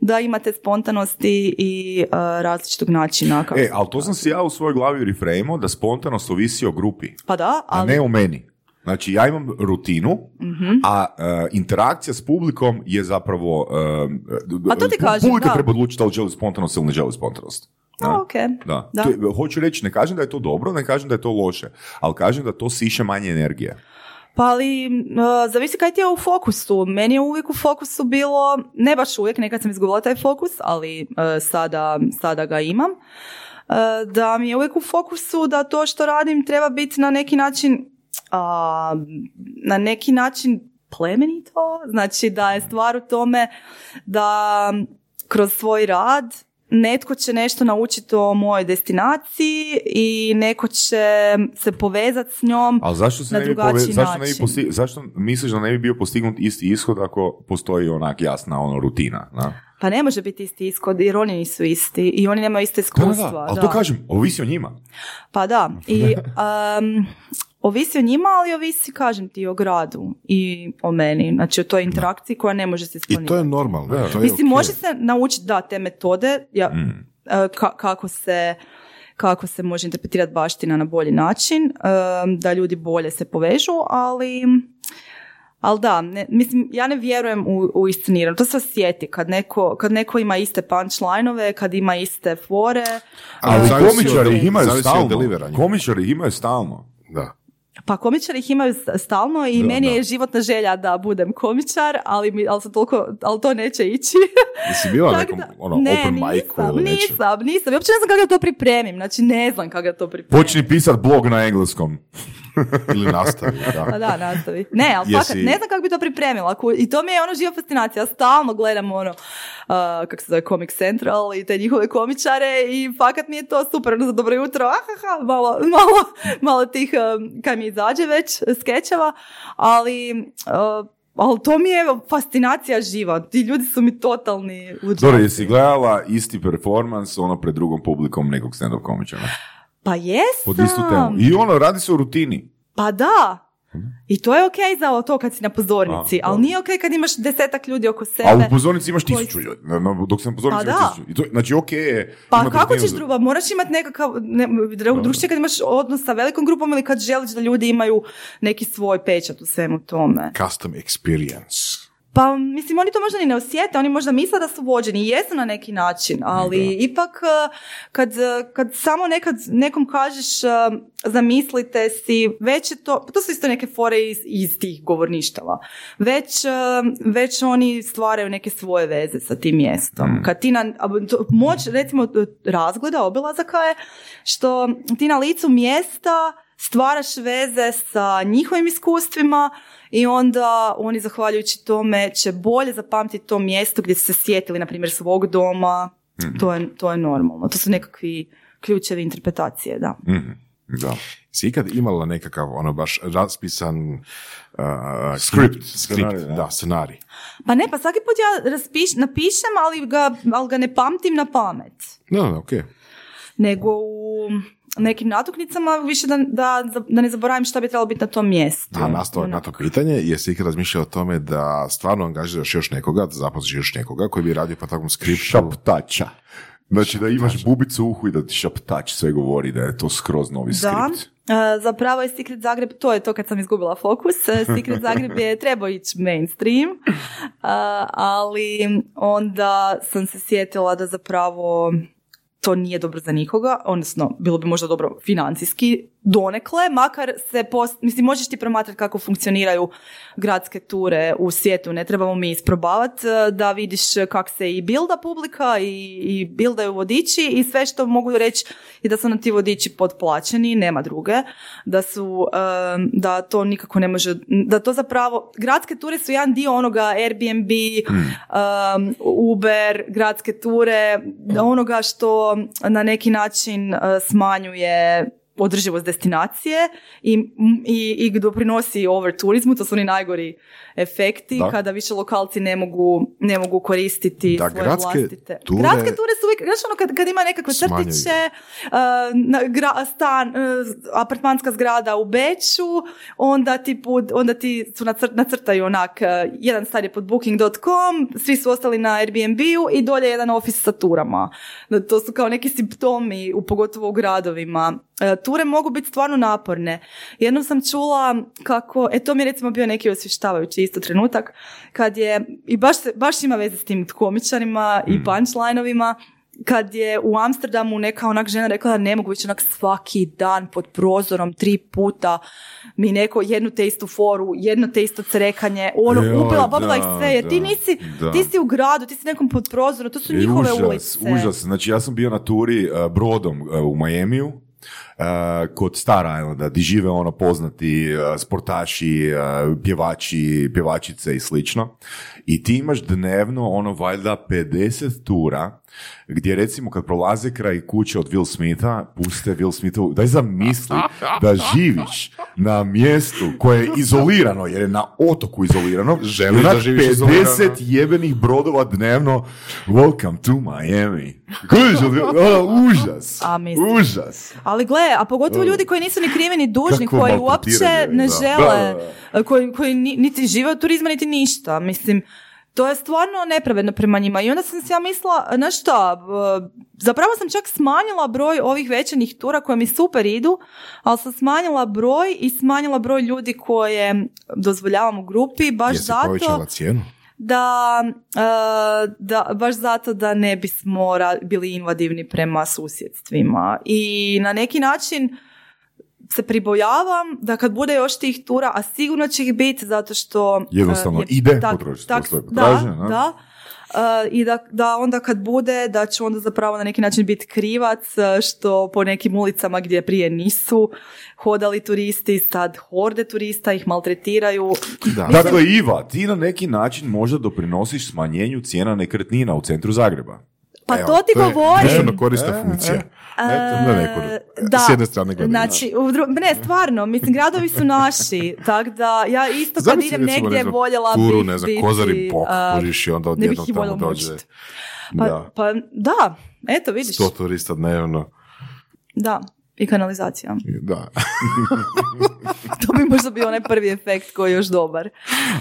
da imate spontanosti i e, različitog načina. Kako
E, ali to sam si ja u svojoj glavi reframeo da spontanost ovisi o grupi,
Pa da,
a
ali...
ne o meni. Znači, ja imam rutinu,
Mhm.
a e, interakcija s publikom je zapravo... e,
Pa to ti kažem,
Publika
da.
treba odlučiti da li želi spontanost ili ne želi spontanost.
A, ok.
Da.
Da.
To hoću reći, ne kažem da je to dobro, ne kažem da je to loše, ali kažem da to siše manje energije.
Pa ali, uh, zavisi kaj ti je u fokusu. Meni je uvijek u fokusu bilo, ne baš uvijek, nekad sam izgubila taj fokus, ali uh, sada, sada ga imam. Uh, da mi je uvijek u fokusu da to što radim treba biti na neki način na neki način plemenito, znači da je stvar u tome da kroz svoj rad netko će nešto naučiti o mojoj destinaciji i neko će se povezati s njom
Ali zašto se
na
ne bi,
drugačiji
pove- zašto, ne bi posti- zašto misliš da ne bi bio postignut isti ishod ako postoji onak jasna ono rutina? Da?
Pa ne može biti isti ishod jer oni nisu isti i oni nemaju iste iskustva.
ali
da.
to kažem, ovisi o njima.
Pa da, i um, ovisi o njima, ali ovisi, kažem ti, o gradu i o meni. Znači o toj interakciji koja ne može se
I to je normalno. To je
Mislim,
okej.
može se naučiti da te metode, ja,
Mm.
e, ka- kako se kako se može interpretirati baština na bolji način, e, da ljudi bolje se povežu, ali ali da, ne, mislim, ja ne vjerujem u, u isceniranje. To se osjeti kad neko, kad neko ima iste punchline-ove, kad ima iste fore.
Ali
Zavisi
komičari
od-
ih imaju stalno. Komičari imaju stalno.
Da.
Pa komičari ih imaju stalno i
Da,
meni
da.
je životna želja da budem komičar, ali, mi, ali, sam toliko, ali to neće ići.
Jesi bila nekom
da-
ono,
ne,
open micu ili nečem?
nisam, nisam. I uopće ne znam kako da to pripremim. Znači, ne znam kako da to pripremim.
Počni pisat blog na engleskom.
Ili nastavi, da.
Pa da, nastavi. Ne, ali
Jesi-
fakat, ne znam kako bi to pripremila. I to mi je ono živa fascinacija. Ja stalno gledam ono, uh, kako se zove, Comic Central i te njihove komičare i fakat mi je to super. Ono za dobro jutro, ahaha, malo, malo, malo tih, um, kaj mi izađe već, skečeva, ali... uh, ali to mi je fascinacija živa. Ti ljudi su mi totalni luđaci.
Dobro, jesi gledala isti performans ono pred drugom publikom nekog stand-up komičara?
Pa jesam.
Pod istu temu. I ono, radi se o rutini.
Pa da. I to je ok za to kad si na pozornici,
A,
ali nije ok kad imaš desetak ljudi oko sebe.
A u pozornici imaš
koji-
tisuću ljudi. Dok sam na pozornici
Pa
imaš tisuću. I to, znači, ok je...
Pa kako ćeš drugo? Moraš imati nekakav ne, dru- drugčije kad imaš odnos sa velikom grupom ili kad želiš da ljudi imaju neki svoj pečat u svemu tome.
Custom experience.
Pa mislim, oni to možda ni ne osjete, oni možda misle da su vođeni i jesu na neki način, ali ipak eh, kad, kad samo nekad nekom kažeš eh, zamislite si, već je to, pa to su isto neke fore iz, iz tih govorništava, već, eh, već oni stvaraju neke svoje veze sa tim mjestom. Kad ti na, moć recimo razgleda, obilazaka je što ti na licu mjesta stvaraš veze sa njihovim iskustvima i onda oni zahvaljujući tome će bolje zapamtiti to mjesto gdje su se sjetili, na primjer, svog doma. To, je, to je normalno. To su nekakvi ključevi interpretacije, da.
Mhm, Da.
Si ikad imala nekakav ono baš raspisan uh, skript,
Scenarij, da.
da, scenarij.
Pa ne, pa svaki put ja raspiš, napišem, ali ga, ali ga ne pamtim na pamet.
Da, da, ok.
Nego u nekim natuknicama više da, da, da ne zaboravim šta bi trebalo biti na tom mjestu.
A nastavak na to pitanje, jesi ikad razmišljao o tome da stvarno angažiraš još nekoga, da zaposliš još nekoga koji bi radio po takvom skriptu?
Šaptača. Znači da imaš bubicu u uhu i da ti šaptač sve govori da je to skroz novi
Da,
skript.
e, zapravo je Secret Zagreb, to je to kad sam izgubila fokus, E, Secret Zagreb je trebao ići mainstream, e, ali onda sam se sjetila da zapravo to nije dobro za nikoga, odnosno bilo bi možda dobro financijski donekle, makar se, post, mislim, možeš ti promatrati kako funkcioniraju gradske ture u svijetu, ne trebamo mi isprobavati e, da vidiš kak se i bilda publika i, i bildaju vodiči i sve što mogu reći i da su nam ti vodiči potplaćeni, nema druge, da su, e, da to nikako ne može, da to zapravo, gradske ture su jedan dio onoga Airbnb, um, Uber, gradske ture, onoga što na neki način uh, smanjuje održivost destinacije i, i, i doprinosi over turizmu, to su oni najgori efekti
Da.
kada više lokalci ne mogu, ne mogu koristiti
Da,
svoje
gradske
vlastite.
ture
Gradske ture su uvijek, znaš ono kad, kad ima nekakve crtiće, uh, na, gra- stan, uh, apartmanska zgrada u Beću, onda ti, put, onda ti su nacrt, nacrtaju onak, uh, jedan stan je pod booking.com, svi su ostali na Airbnb-u i dolje je jedan office sa turama. To su kao neki simptomi, u, pogotovo u gradovima. Ture mogu biti stvarno naporne. Jednom sam čula kako, e to mi je recimo bio neki osvještavajući isto trenutak, kad je, i baš, se, baš ima veze s tim komičarima i punchline-ovima, kad je u Amsterdamu neka onak žena rekla da ne mogu više onak svaki dan pod prozorom tri puta mi neko jednu te istu foru, jedno te isto crekanje, ono
Joj,
ubila, babila ih sve, jer ti
da,
nisi,
da.
ti si u gradu, ti si nekom pod prozorom, to su
I
njihove
užas,
ulice.
Užas, znači ja sam bio na turi uh, brodom uh, u Majemiju, kod Star Islanda, di žive ono poznati uh, sportaši, uh, pjevači, pjevačice i slično. I ti imaš dnevno ono valjda 50 tura gdje recimo kad prolaze kraj kuće od Will Smitha, puste Will Smithu, daj zamisli da živiš na mjestu koje je izolirano, jer je na otoku izolirano,
Želiš da živiš
50
izolirano?
jebenih brodova dnevno, welcome to Miami. Kužiš, ono, užas,
A,
užas.
Ali gle, a pogotovo ljudi koji nisu ni krivi ni dužni,
Kakvo
koji uopće ne
da.
žele,
Da,
koji, koji ni- niti žive od turizma, niti ništa. Mislim, to je stvarno nepravedno prema njima. I onda sam si ja mislila, znaš šta, b- zapravo sam čak smanjila broj ovih večernih tura koje mi super idu, ali sam smanjila broj i smanjila broj ljudi koje dozvoljavam u grupi, baš
Jesi
zato
povećala cijenu?
da, e, da baš zato da ne bismo bili invadivni prema susjedstvima i na neki način se pribojavam da kad bude još tih tura, a sigurno će ih biti zato što...
Jednostavno
e,
ide
tak-
potrošiti
tak-
svoje
Da,
potražnje, ne?
da. E, I da, da onda kad bude, da će onda zapravo na neki način biti krivac e, što po nekim ulicama gdje prije nisu hodali turisti, sad horde turista ih maltretiraju.
Da.
Dakle, Iva, ti na neki način možda doprinosiš smanjenju cijena nekretnina u centru Zagreba.
Pa
Evo,
to ti
je
govorim.
društveno korisna
E,
funkcija.
e.
Na neku,
E, da,
s jedne strane gledano.
Znači, u dru- ne, stvarno, mislim, gradovi su naši, tako da ja isto kad idem
recimo,
negdje
ne znam,
voljela bih
ne znam,
biti,
Kozari bok,
a,
kužiš i onda
ne
odjednom tamo dođe.
Pa,
da,
pa da, eto vidiš,
100 turista dnevno.
da. I kanalizacija.
Da.
To bi možda bio onaj prvi efekt koji je još dobar.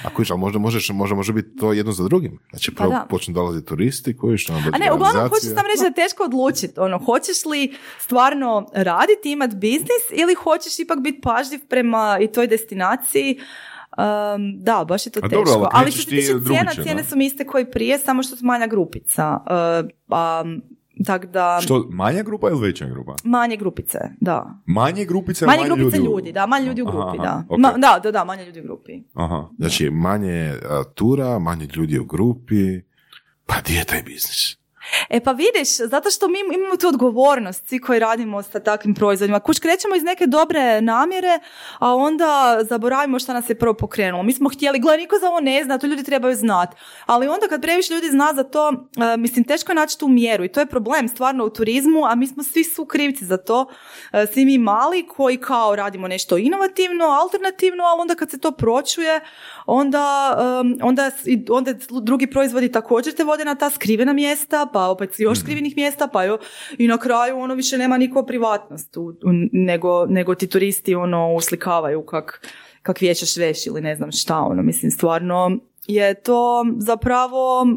A koji, ali možda, možeš, možda može biti to jedno za drugim. Znači, prvo
Pa
počnu dolaziti turisti, koji što
A ne, uglavnom hoću sam reći da je teško odlučiti. Ono, hoćeš li stvarno raditi, imati biznis ili hoćeš ipak biti pažljiv prema i toj destinaciji. Um, da, baš je to
A
teško.
dobro, ali
što se
ti
tiče cijena, cijene su mi iste koji prije, samo što su manja grupica. Uh, um, tak da,
Što, manja grupa ili veća grupa?
manje grupice, da.
Manje grupice,
Manje,
manje
grupice
ljudi. u-
ljudi, da, manje ljudi u grupi,
aha,
da.
ok.
Ma- da, da, da, manje ljudi u grupi.
Aha.
Znači, manje a, tura, manje ljudi u grupi. Pa gdje je taj biznis?
E pa vidiš, zato što mi imamo tu odgovornost, svi koji radimo sa takvim proizvodima. Kuć krećemo iz neke dobre namjere, a onda zaboravimo šta nas je prvo pokrenulo. Mi smo htjeli, gledaj, niko za ovo ne zna, to ljudi trebaju znati. Ali onda kad previše ljudi zna za to, e, mislim, teško je naći tu mjeru i to je problem stvarno u turizmu, a mi smo svi su krivci za to. E, svi mi mali koji kao radimo nešto inovativno, alternativno, ali onda kad se to pročuje, onda, um, onda, onda drugi proizvodi također te vode na ta skrivena mjesta, pa opet još skrivenih mjesta, pa jo, i na kraju ono više nema niko privatnost, u- u- nego, nego ti turisti ono uslikavaju kak, kak vječeš veš ili ne znam šta, ono, mislim, stvarno je to zapravo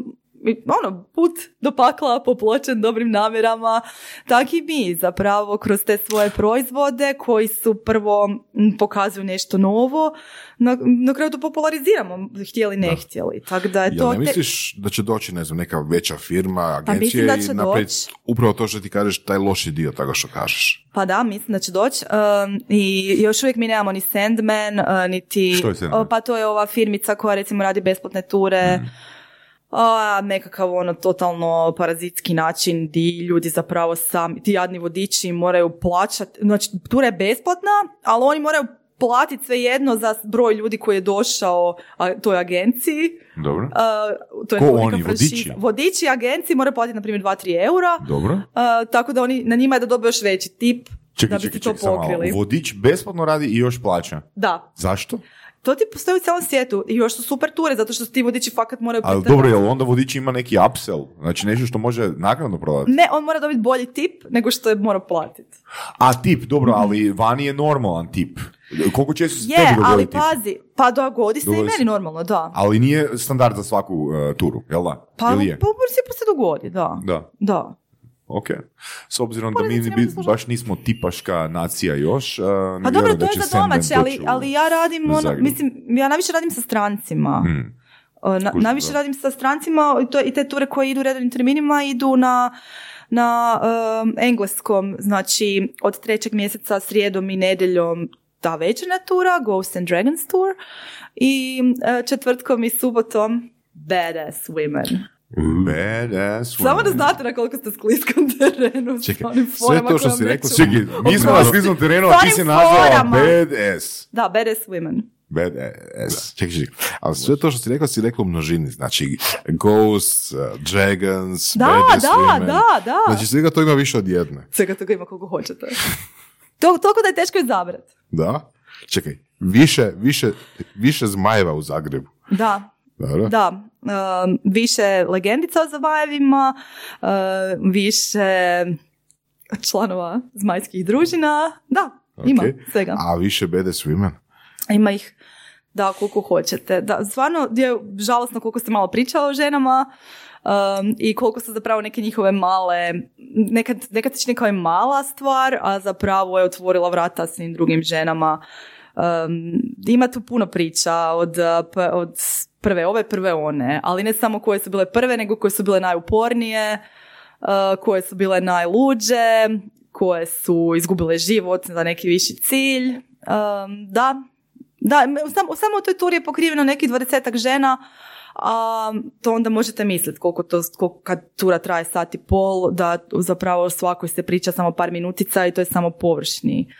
ono, put do pakla popločen dobrim namjerama, tak i mi zapravo kroz te svoje proizvode koji su prvo pokazuju nešto novo, na, na kraju to populariziramo, htjeli ne htjeli. Tako da je
Jel
to...
ne
te-
misliš da će doći, ne znam, neka veća firma,
Pa mislim
agencija
da
i napraviti
doći.
upravo to što ti kažeš, taj loši dio toga što kažeš?
Pa da, mislim da će doći. Um, I još uvijek mi nemamo ni Sandman, uh, niti...
Što je Sandman?
Pa to je ova firmica koja recimo radi besplatne ture.
Mm.
A, nekakav ono totalno parazitski način di ljudi zapravo sami, ti jadni vodiči moraju plaćati, znači tura je besplatna, ali oni moraju platiti svejedno za broj ljudi koji je došao a, toj agenciji.
Dobro.
A, to je
Ko oni, vodiči?
Vodiči agenciji moraju platiti na primjer 2-3 eura.
Dobro.
A, tako da oni, na njima je da dobiju još veći tip
Čekaj,
da bi
čekaj,
to
čekaj,
pokrili.
Vodič besplatno radi i još plaća.
Da,
Zašto?
To ti postoji u cijelom svijetu i još su super ture zato što ti vodiči fakat moraju
Ali dobro, jel onda vodič ima neki upsell? Znači nešto što može naknadno prodati?
Ne, on mora dobiti bolji tip nego što je morao platiti.
A tip, dobro, ali vani je normalan tip. Koliko često se
Je, ali
tip?
pazi, pa dogodi se i
Dogodi se.
meni normalno, da.
Ali nije standard za svaku uh, turu, jel da?
Pa,
je?
pa u principu se dogodi, da.
Da,
Da.
Ok. S obzirom da mi
slušati.
baš nismo tipaška nacija još, uh,
Pa dobro, to je za domaće, ali, ali ja radim, ono, mislim, ja najviše radim sa strancima.
Hmm.
Na, najviše
da.
radim sa strancima i, to, i te ture koje idu redovnim terminima idu na, na um, engleskom, znači od trećeg mjeseca srijedom i nedjeljom ta večernja tura, Ghosts and Dragons tour i uh, četvrtkom i subotom Badass Women.
Badass
Samo da znate na koliko ste skliskom terenu.
Čekaj, sve to što si rekla
Čekaj, mi smo na sliznom terenu, a ti si nazvala. Badass.
Da, Badass Women.
Badass.
Čekaj, čekaj. Ali sve to što si rekla, si rekla u množini. Znači, ghosts, uh, dragons,
Da,
badass
da,
women.
da, da.
Znači, svega to ima više od jedne.
Svega toga ima koliko hoćete. To, toliko da je teško izabrati.
Da? Čekaj, više, više, više zmajeva u Zagrebu.
Da,
Dobro?
da. Um, više legendica o Zavajevima, uh, više članova zmajskih družina. Da, ima
Ok.
svega.
A više badass women?
Ima ih da koliko hoćete. Da, stvarno je žalosno koliko ste malo pričao o ženama um, i koliko su zapravo neke njihove male, nekad, nekad se čini kao je mala stvar, a zapravo je otvorila vrata svim drugim ženama. Um, ima tu puno priča od, uh, od prve ove, prve one, ali ne samo koje su bile prve, nego koje su bile najupornije, uh, koje su bile najluđe, koje su izgubile život za neki viši cilj. Um, da, da, samo, samo u toj turi je pokriveno nekih dvadesetak žena, a to onda možete misliti koliko to, koliko, kad tura traje sat i pol, da zapravo svakoj se priča samo par minutica i to je samo površni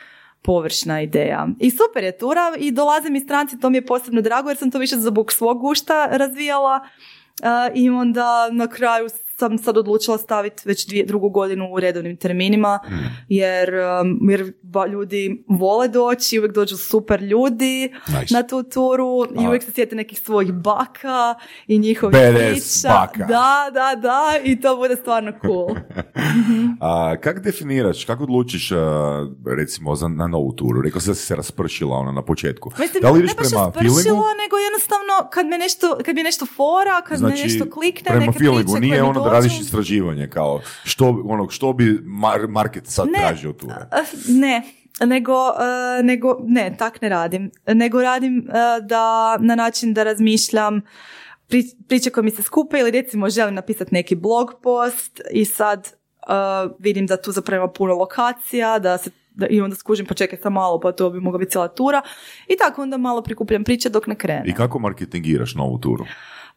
površna ideja. I super je tura i dolaze mi stranci, to mi je posebno drago jer sam to više zbog svog gušta razvijala Uh, i onda na kraju sam sad odlučila staviti već dvije, drugu godinu u redovnim terminima, jer, um, jer ba, ljudi vole doći, uvijek dođu super ljudi
Nice.
na tu turu i uvijek se sjete nekih svojih baka i njihovih priča.
baka.
Da, da, da, i to bude stvarno cool.
A, kako definiraš, kako odlučiš a, recimo za, na novu turu? Rekao si da si se raspršila ona na početku.
Mislim,
da li ideš prema feelingu?
nego jednostavno kad me nešto, kad mi nešto fora, kad me
Znači,
nešto klikne,
prema
neke priče
nije ono da. Radiš istraživanje, kao što, ono, što bi mar- market sad
Ne.
tražio ture.
Eh, Ne, nego, eh, nego, ne, tak ne radim. Nego radim eh, da na način da razmišljam pri- priče koje mi se skupe ili recimo želim napisati neki blog post i sad eh, vidim da tu zapravo puno lokacija, da se da, i onda skužim pa čekaj sam malo pa to bi mogla biti cijela tura i tako onda malo prikupljam priče dok ne krene.
I kako marketingiraš novu turu?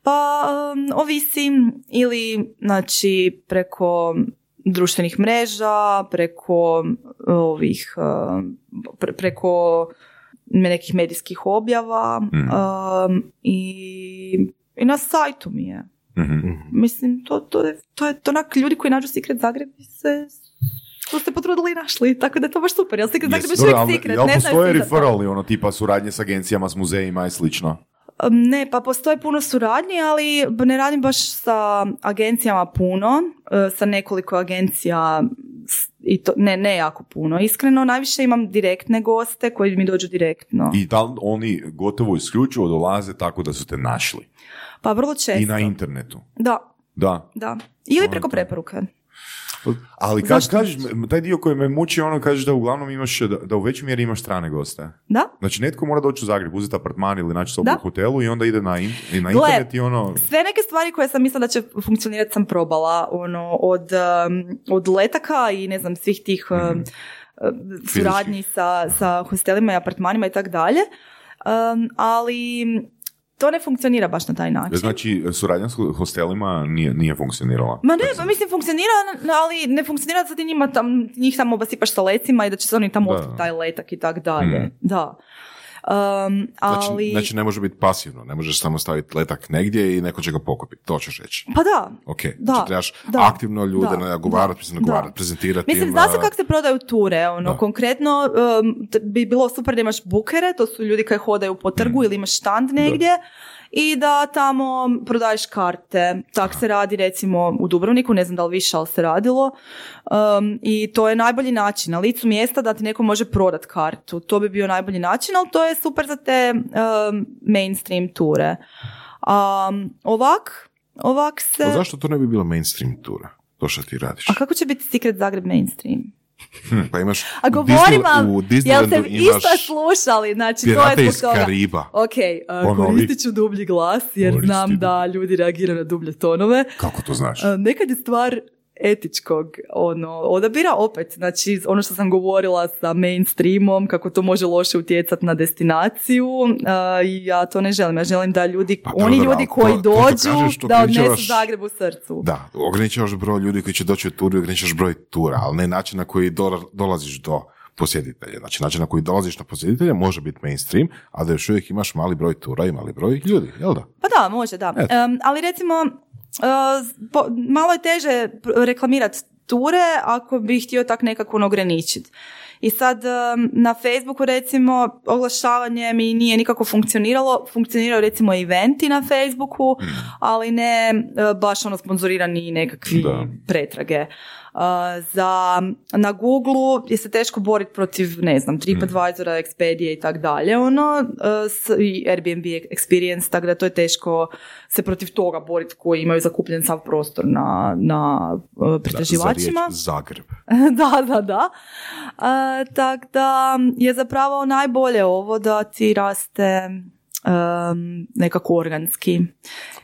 Pa um, ovisi ili znači preko društvenih mreža, preko ovih pre- preko nekih medijskih objava um, i, i na sajtu mi je.
Mhm.
Mislim, to, to, je, to je to onak ljudi koji nađu Secret Zagreb i se su se potrudili i našli, tako da je to baš super, jer Secret Zagreb je uvijek Secret,
jel postoje referrali, ono tipa suradnje s agencijama, s muzejima i slično?
Ne, pa postoje puno suradnji, ali ne radim baš sa agencijama puno, e, sa nekoliko agencija i to, ne, ne jako puno. Iskreno, najviše imam direktne goste koji mi dođu direktno.
I da li oni gotovo isključivo dolaze tako da su te našli?
Pa vrlo često.
I na internetu.
Da,
Da.
da. Ili preko preporuke.
Ali ka,
Zašto
kažeš, taj dio koji me muči, ono kažeš da uglavnom imaš, da, da u većoj mjeri imaš strane goste.
Da?
Znači, netko mora doći u Zagreb, uzeti apartman ili naći sobu u hotelu i onda ide na, in- i na
Gle,
internet i ono...
Sve neke stvari koje sam mislila da će funkcionirati sam probala, ono, od, um, od letaka i ne znam, svih tih um,
Mhm.
uh, suradnji sa, sa hostelima i apartmanima i tako dalje. Um, ali to ne funkcionira baš na taj način.
Znači, suradnja s hostelima nije, nije funkcionirala.
Ma ne, pa mislim funkcionira, ali ne funkcionira da ti njima tam, njih tamo obasipaš sa lecima i da će se oni tamo otkriti taj letak i tak dalje.
Mm.
Da. Um,
Znači,
ali...
znači ne može biti pasivno, ne možeš samo staviti letak negdje i neko će ga pokupiti, to ćeš reći.
Pa da.
Ok,
Da,
znači trebaš
da,
aktivno ljude
da,
nagovarati,
da,
mislim, nagovarati,
da.
prezentirati
Mislim,
im,
zna se kako se prodaju ture, ono,
Da.
konkretno um, bi bilo super da imaš bukere, to su ljudi koji hodaju po trgu ili imaš štand negdje i da tamo prodaješ karte. Tak se radi recimo u Dubrovniku, ne znam da li više, ali se radilo. Um, I to je najbolji način, na licu mjesta da ti neko može prodat kartu. To bi bio najbolji način, ali to je super za te um, mainstream ture. Um, ovak, ovak se...
Pa zašto to ne bi bila mainstream tura? To što ti radiš.
A kako će biti Secret Zagreb mainstream?
Pa imaš
A govorim vam,
u
jel ste isto slušali, znači to je
iz
zbog toga.
Kariba.
Ok, uh, koristit ću dublji glas jer
Koristi
znam da ljudi reagiraju na dublje tonove.
Kako to znaš?
Uh, nekad je stvar etičkog ono, odabira opet, znači ono što sam govorila sa mainstreamom, kako to može loše utjecati na destinaciju uh, i ja to ne želim, ja želim da ljudi,
Pa
oni
dobro,
ljudi koji
to-
dođu,
to
da odnesu Zagreb u srcu.
Da, ograničavaš broj ljudi koji će doći u turu i ograničavaš broj tura, ali ne način na koji dola- dolaziš do posjetitelja. Znači, način na koji dolaziš na posjetitelja može biti mainstream, a da još uvijek imaš mali broj tura i mali broj ljudi, jel da?
Pa da, može, da. Em, ali recimo, malo je teže reklamirati ture ako bi htio tak nekako ono ograničiti. I sad em, na Facebooku recimo oglašavanje mi nije nikako funkcioniralo, funkcioniraju recimo eventi na Facebooku, ali ne e, baš ono sponzorirani nekakvi
Da.
pretrage. Za, na Google je se teško boriti protiv, ne znam, TripAdvisora, Expedia i tak dalje, ono, s, i Airbnb Experience, tako da to je teško se protiv toga boriti koji imaju zakupljen sav prostor na, na uh,
Da, za
pretraživačima.
Zagreb.
da, da, da. Uh, tak da je zapravo najbolje ovo da ti raste um, nekako organski.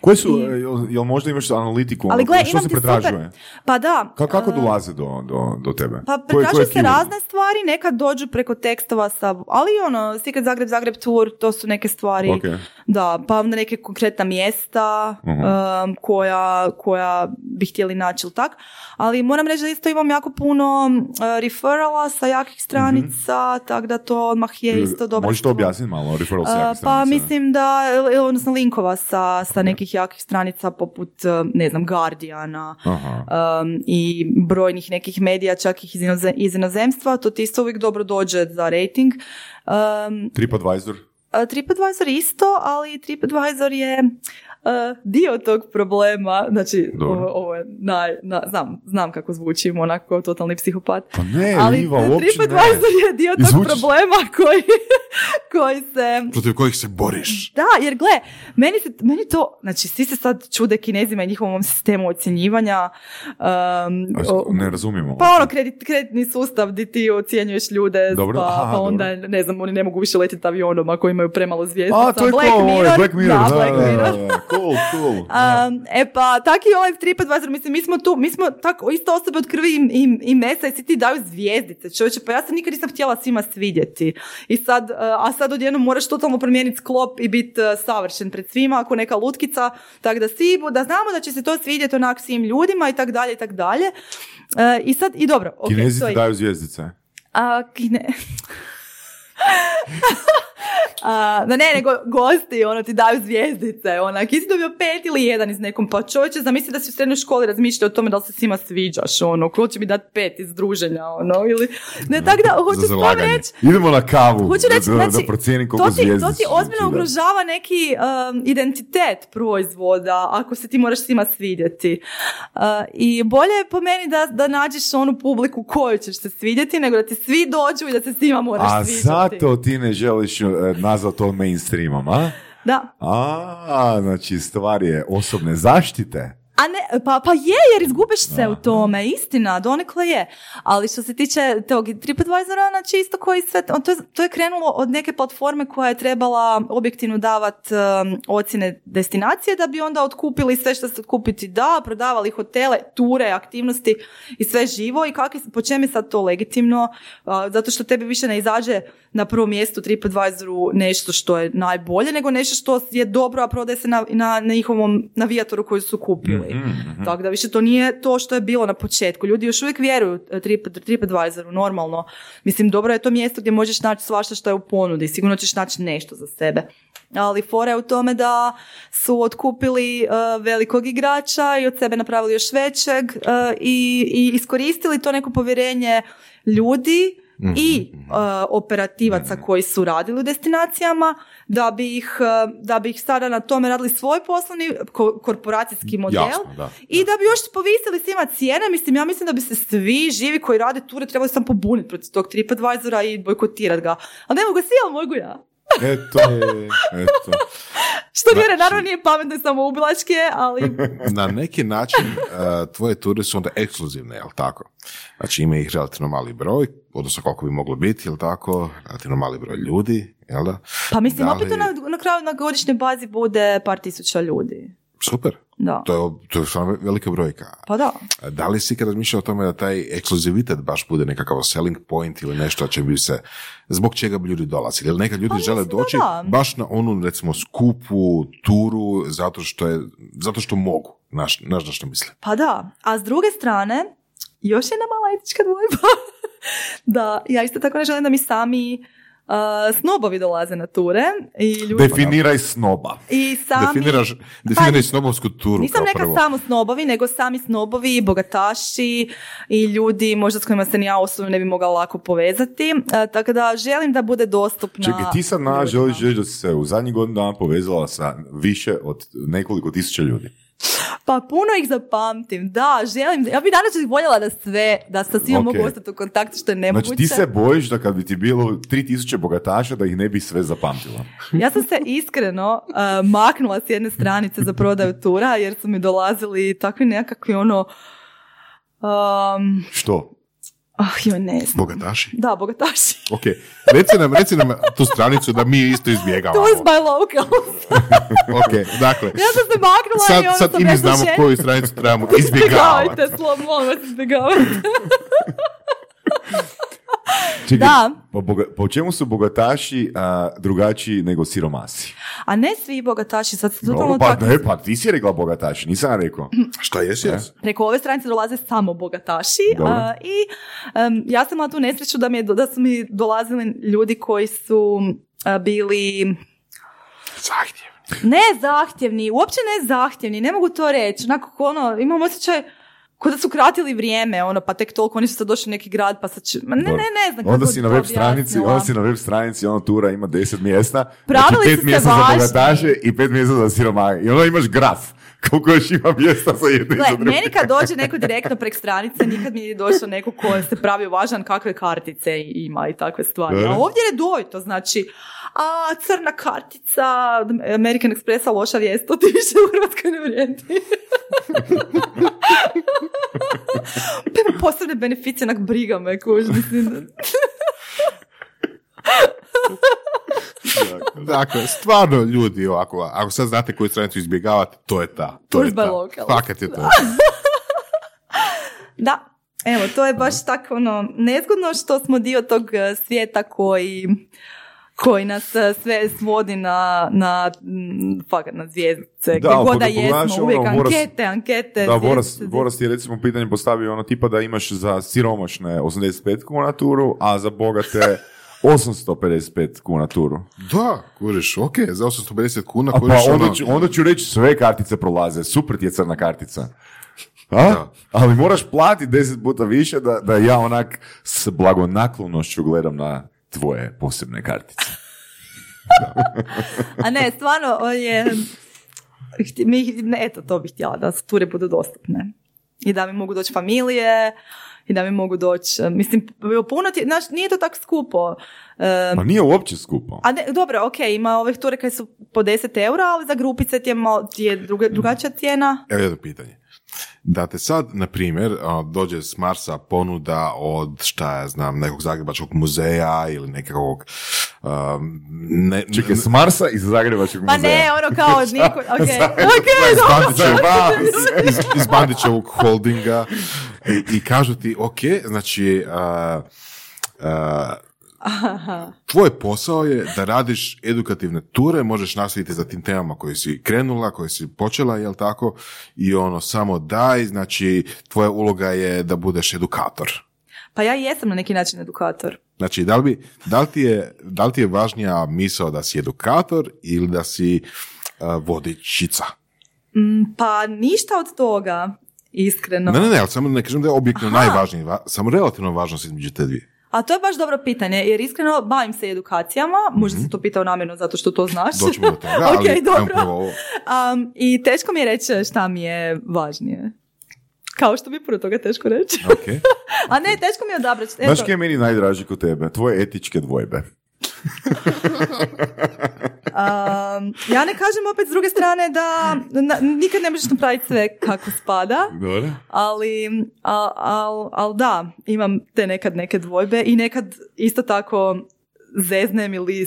Koje su,
I-
e, jel, možda imaš analitiku?
Ali
ono,
gle,
što se pretražuje?
super- Pa da.
Ka- kako dolaze do, do, do tebe?
Pa pretražuju
koje
se razne stvari, nekad dođu preko tekstova sa, ali ono, Secret Zagreb, Zagreb Tour, to su neke stvari.
Ok.
Da, pa onda neke konkretna mjesta
Mhm.
um, koja, koja bi htjeli naći ili tak. Ali moram reći da isto imam jako puno uh, referala sa jakih stranica, tako da to odmah je isto dobro.
Možeš to objasniti malo, referral sa jakih
pa
stranica?
Mislim da, odnosno linkova sa, sa nekih jakih stranica poput, uh, ne znam, Guardiana um, i brojnih nekih medija, čak ih iz, inoze- iz inozemstva, to ti isto uvijek dobro dođe za rating. Um,
TripAdvisor?
a, TripAdvisor isto, ali TripAdvisor je dio tog problema, znači
Dobro.
ovo, ovo je naj, na- znam, znam kako zvučim, onako totalni psihopat.
Pa ne,
ali
Iva, uopće
TripAdvisor
ne.
je dio tog
zvučiš-
problema koji, koji se
Protiv kojih se boriš.
da, jer gle, meni, se, meni to, znači svi se sad čude kinezima i njihovom sistemu ocjenjivanja. Um,
Ne razumijemo.
pa ono, kredit, kreditni sustav di ti ocjenjuješ ljude,
Dobro,
pa,
aha,
pa onda, ne znam, oni ne mogu više letjeti avionom ako imaju premalo zvijezdica.
A, to je
Black
ovaj
Mirror,
Black Mirror, da, da, da, da, cool, cool.
Um, e pa, tak i ovaj TripAdvisor, mislim, mi smo tu, mi smo tako isto osobe od krvi i, i, i mesa i svi ti daju zvijezdice, čovječe, pa ja se nikad nisam htjela svima svidjeti. I sad, uh, a sad odjednom moraš totalno promijeniti sklop i biti uh, savršen pred svima, ako neka lutkica, tako da svi, da znamo da će se to svidjeti onak svim ljudima i tak dalje i tak dalje. Uh, I sad, i dobro, ok,
Kinezi ti daju zvijezdice.
a, kine... A, da ne, nego gosti, ono, ti daju zvijezdice, onak, si dobio pet ili jedan iz nekom, pa čovječe, zamisli da si u srednjoj školi razmišljao o tome da li se svima sviđaš, ono, ko će mi dati pet iz druženja, ono, ili, ne, tako da, hoću
zalaganje.
reći,
Idemo na kavu,
Hoću reći,
da,
znači,
da procijenim koliko
to ti, to ti ozbiljno ugrožava neki um, identitet proizvoda ako se ti moraš svima svidjeti. Uh, I bolje je po meni da, da nađeš onu publiku koju ćeš se svidjeti nego da ti svi dođu i da se svima moraš
A
sviđati.
zato ti ne želiš e, nazvati to mainstreamom, a?
Da.
A, znači stvar je osobne zaštite.
A ne, pa, pa je, jer izgubiš se u tome, istina, donekle je. Ali što se tiče tog TripAdvisora, znači isto koji sve, to je, to je krenulo od neke platforme koja je trebala objektivno davat um, ocjene destinacije da bi onda otkupili sve što se otkupiti da, prodavali hotele, ture, aktivnosti i sve živo i kakvi, po čem je sad to legitimno, A, zato što tebi više ne izađe na prvom mjestu TripAdvisoru nešto što je najbolje, nego nešto što je dobro, a prodaje se na, na, na njihovom navijatoru koji su kupili. Tako da više to nije to što je bilo na početku. Ljudi još uvijek vjeruju e, Trip, TripAdvisoru, normalno. Mislim, dobro je to mjesto gdje možeš naći svašta što je u ponudi. Sigurno ćeš naći nešto za sebe. Ali fora je u tome da su otkupili e, velikog igrača i od sebe napravili još većeg e, i, i iskoristili to neko povjerenje ljudi i e, operativaca koji su radili u destinacijama da bi ih, e, da bi ih sada na tome radili svoj poslovni ko- korporacijski model
Jasno, da.
i da bi još povisili svima cijene. Mislim, ja mislim da bi se svi živi koji rade ture trebali sam pobuniti protiv tog TripAdvisora i bojkotirati ga. Ali ne mogu svi, ali mogu ja.
Eto, eto.
Što
Znači-
naravno nije pametno i samoubilačke, ali
Na neki način uh, tvoje ture su onda ekskluzivne, jel tako? Znači ima ih relativno mali broj, odnosno koliko bi moglo biti, jel tako? Relativno mali broj ljudi, jel da?
pa mislim,
Da
opet to
li-
na, na kraju na godišnjoj bazi bude par tisuća ljudi.
Super,
Da.
to je, to je stvarno velika brojka.
Pa da.
Da li si ikad razmišljao o tome da taj ekskluzivitet baš bude nekakav selling point ili nešto će bi se, zbog čega bi ljudi dolazili? Ili neka ljudi
Pa
žele
mislim da
doći
da.
baš na onu, recimo, skupu turu zato što, je, zato što mogu. Znaš, znaš na što mislim?
Pa da, a s druge strane, još jedna mala etička dvojba. da, ja isto tako ne želim da mi sami uh, snobovi dolaze na ture i ljudi...
Definiraj snoba.
I sami...
Definiraš, definiraj snobovsku turu
Nisam neka samo snobovi, nego sami snobovi, bogataši i ljudi možda s kojima se ni ja osobno ne bi mogla lako povezati. E, tako da želim da bude dostupna
Čekaj, ti sad na želiš reći da si se u zadnjih godinu dana povezala sa više od nekoliko tisuća ljudi.
Pa puno ih zapamtim, da, želim, ja bi danas voljela da sve, da sa svima
Ok.
mogu ostati u kontaktu što je nemoguće.
Znači ti se bojiš da kad bi ti bilo 3000 bogataša da ih ne bi sve zapamtila.
Ja sam se iskreno uh, maknula s jedne stranice za prodaju tura jer su mi dolazili takvi nekakvi ono um,
Što?
Ah, joj, ne znam.
Bogataši.
Da, bogataši.
Ok, reci nam, reci nam tu stranicu da mi isto izbjegavamo.
To is my local.
ok, dakle,
ja sam se maknula
sad,
i ono
sad
sam
i mi znamo koju stranicu trebamo izbjegavati.
Izbjegavajte, molim vas, izbjegavajte.
Čekaj,
Da.
Po, boga- po čemu su bogataši a, drugačiji nego siromasi?
A ne svi bogataši, sad se totalno
pa,
tako-
ne, pa ti si rekla bogataši, nisam rekao.
Šta jesi, jes?
Preko ove stranice dolaze samo bogataši a, i em, ja sam imala tu nesreću da, mi je, da su mi dolazili ljudi koji su a, bili
Zahtjev.
ne zahtjevni, uopće ne zahtjevni, ne mogu to reći. Onako, ko ono, imam osjećaj ko da su kratili vrijeme, ono, pa tek toliko, oni su sad došli u neki grad, pa sad će, ma ne, ne, ne znam kako
Onda
bi
si na web stranici, onda si na web stranici, ono tura ima 10 mjesta.
Pravili
znači, pet mjesta za bogataše i pet mjesta za siromahe. I onda imaš graf. Koliko još ima mjesta za jedno
Gle, meni kad dođe neko direktno prek stranice, nikad mi nije došao neko ko se pravi važan kakve kartice ima i takve stvari. A ovdje je redovito, znači, a crna kartica American Expressa, loša vijest, to ti više u Hrvatskoj ne vrijedi. Posebne beneficije, onak briga me, kuž, mislim.
Dakle, stvarno ljudi ovako, ako sad znate koju stranicu izbjegavate, to je ta. To je
Tužba
ta. Fakat je to.
Da, evo, to je baš tako ono, nezgodno što smo dio tog eh, svijeta koji koji nas eh, sve svodi na, na, fakat na zvijezdice, gdje god da
pogledaš,
jesmo,
ono,
uvijek
Boras-
ankete, ankete,
Da, Boras,
zvjezdice,
Boras ti je recimo pitanje postavio ono tipa da imaš za siromašne 85 kuna turu, a za bogate 855 kuna turu.
Da, kuriš, ok, za 850 kuna
A
kuriš
pa onda
ono-
ću, onda ću reći sve kartice prolaze, super ti je crna kartica. A?
Da.
Ali moraš platiti deset puta više da, da ja onak s blagonaklonošću gledam na tvoje posebne kartice.
A ne, stvarno, on je, mi, ne, eto, to bih htjela, da ture budu dostupne. I da mi mogu doći familije, i da mi mogu doći, eh, mislim, puno ti, znaš, nije to tako skupo. Eh,
Pa nije uopće skupo.
A ne, dobro, ok, ima ovih ture koje su po 10 eura, ali za grupice ti je, malo, ti je druga, drugačija cijena.
Evo jedno pitanje. Da te sad, na primjer, dođe s Marsa ponuda od, šta ja znam, nekog zagrebačkog muzeja ili nekakvog... um, ne,
Čekaj, s Marsa iz Zagrebačkog
Pa
muzeja.
ne, ono kao niko, ok, ok,
iz iz, Bandićevog holdinga. I, i kažu ti, ok, znači, a, a, tvoj posao je da radiš edukativne ture, možeš nastaviti za tim temama koje si krenula, koje si počela, jel tako, i ono, samo daj, znači, tvoja uloga je da budeš edukator.
Pa ja jesam na neki način edukator.
Znači, da li, bi, da li, ti, je, da li ti je važnija misao da si edukator ili da si a, vodičica?
Mm, Pa ništa od toga, iskreno.
Ne, ne, ne, ali samo ne kažem da je objektivno
Aha.
najvažnije, va- samo relativno važnost između te dvije.
A to je baš dobro pitanje, jer iskreno bavim se edukacijama, možda si to pitao namjerno zato što to znaš.
Doćemo do toga, ali
Ok,
ajmo
dobro. Um, I teško mi je reći šta mi je važnije. Kao što je puno toga teško reći.
Ok.
A ne, teško mi je odabrati.
Znaš je meni najdraži kod tebe? Tvoje etičke dvojbe.
Um, ja ne kažem opet s druge strane da na- nikad ne možeš napraviti sve kako spada,
Dobro.
ali al, al, al da, imam te nekad neke dvojbe i nekad isto tako zeznem ili,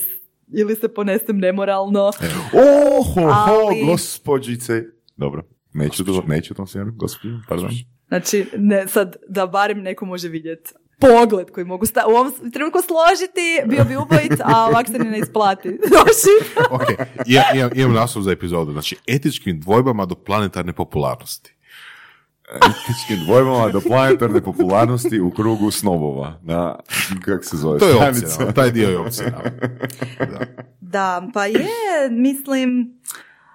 ili se ponesem nemoralno.
Oho,
Ali-
gospođice. Dobro, neću, to, neću to smjeru, gospođo, pardon.
Znači, ne, sad, da barem neko može vidjeti pogled koji mogu sta- u ovom trenutku složiti, bio bi ubojit, a ovak se ni ne isplati.
Ok, ja, imam, imam naslov za epizodu, znači etičkim dvojbama do planetarne popularnosti.
Etičkim dvojbama do planetarne popularnosti u krugu snobova. Na, kak se zove?
To je opcija, taj dio je opcija. Da.
Da, pa je, mislim,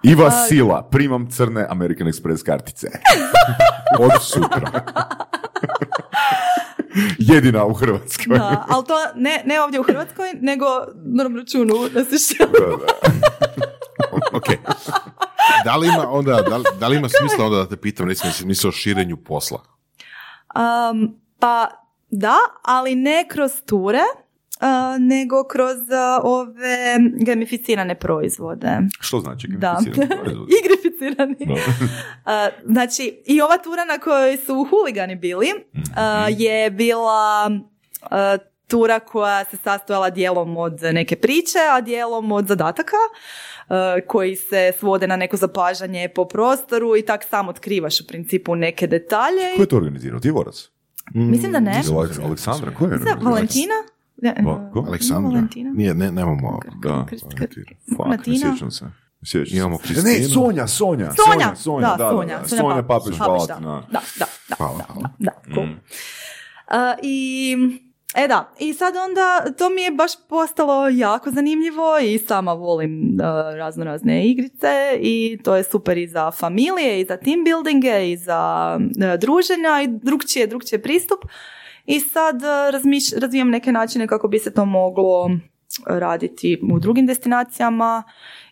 Iva Sila, primam crne American Express kartice.
Od sutra.
Jedina u Hrvatskoj.
da, ali to ne, ne ovdje u Hrvatskoj, nego na računu na Sešelu.
Ok. Da li ima onda, da li, da li ima smisla onda da te pitam, recimo, jesi mislio o širenju posla?
Um, pa da, ali ne kroz ture, nego kroz ove gamificirane proizvode.
Što znači?
Da,
gamificirani proizvod?
igrificirani.
Dobro.
Uh, znači, i ova tura na kojoj su huligani bili uh, je bila tura koja se sastojala dijelom od neke priče, a dijelom od zadataka koji se svode na neko zapažanje po prostoru i tak sam otkrivaš u principu neke detalje.
Ko je to organizirao? Ti Vorac?
Mislim da ne.
Aleksandra, ko je?
Mislim da Valentina? Ne,
Va- ko?
Aleksandra?
Valentina?
Nije, ne, nemamo.
Da.
Valentina.
Fuck, ne se. Sjećam se.
Imamo
Ne,
Kristinu.
Sonja, Sonja.
Sonja,
Sonja,
da,
da,
Sonja,
da,
Sonja
Sonja
Papić, da. Da, da, da,
Hvala,
da,
hvala.
da, cool.
Mm.
A, I, e da, i sad onda to mi je baš postalo jako zanimljivo i sama volim razno razne igrice i to je super i za familije i za team buildinge i za e, druženja i drugčije, drugčije pristup. I sad e, razmiš- razvijam neke načine kako bi se to moglo raditi u drugim destinacijama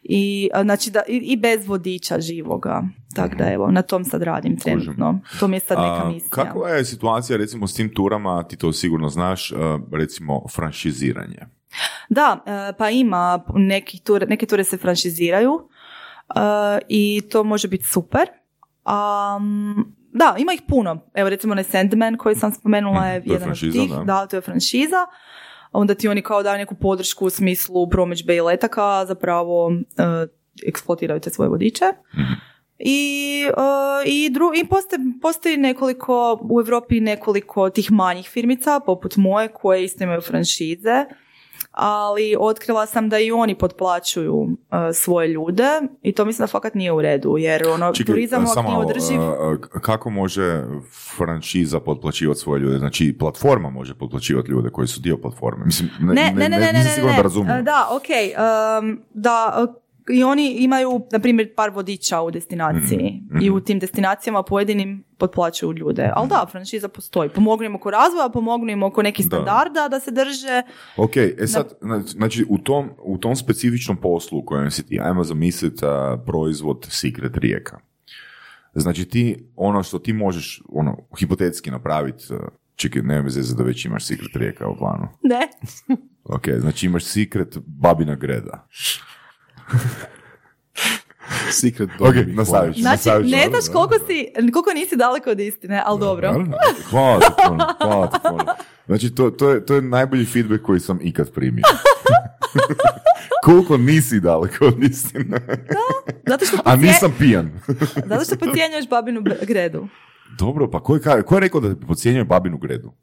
i e, znači da i, i bez vodiča živoga. Tako da evo, na tom sad radim trenutno. To mi je sad neka
A,
misija.
Kakva je situacija recimo s tim turama, ti to sigurno znaš, recimo franšiziranje?
Da, e, pa ima neki ture, neke ture se franšiziraju e, i to može biti super. Um, da, ima ih puno. Evo recimo onaj Sandman koji sam spomenula je
Mhm, to je
jedan
franšiza,
od tih.
da.
Da, to je franšiza. Onda ti oni kao daju neku podršku u smislu promidžbe i letaka, zapravo e, eksploatiraju te svoje vodiče.
Mhm.
I, e, i, dru, i postoji, postoji nekoliko, u Europi nekoliko tih manjih firmica, poput moje, koje isto imaju franšize, ali otkrila sam da i oni potplaćuju e, svoje ljude i to mislim da fakat nije u redu, jer ono,
Čekaj,
turizam
samo
ako nije održiv,
a, kako može franšiza potplaćivati svoje ljude? Znači, platforma može potplaćivati ljude koji su dio platforme. Mislim, ne,
Ne, ne, ne, ne, ne,
nisam
ne,
siguran
ne.
da razumijem.
E, Da, ok. um, da, uh, i oni imaju, na primjer, par vodiča u destinaciji
Mhm,
i u tim destinacijama pojedinim potplaćuju ljude. Ali da, franšiza postoji. Pomognu im oko razvoja, pomognu im oko nekih
Da.
standarda da se drže.
Ok, e sad, znači u tom, u tom specifičnom poslu u kojem si ti, ajmo zamisliti a, proizvod Secret Rijeka. Znači ti, ono što ti možeš, ono, hipotetski napraviti, a, čekaj, nema veze da već imaš Secret Rijeka u planu.
Ne.
Ok, znači imaš Secret Babina Greda.
Secret
Ok,
Dog
nastavit ću.
Znači,
nastavit ću.
ne znaš koliko, si, koliko nisi daleko od istine, ali dobro.
Naravno.
Hvala ti puno, hvala ti puno. Znači, to, to, je, to je najbolji feedback koji sam ikad primio. Koliko nisi daleko od istine.
Zato što,
A
pocije-
nisam pijan.
zato što pocijenjuješ babinu gredu.
Dobro, pa ko je, ka- ko je rekao da podcjenjuje babinu gredu?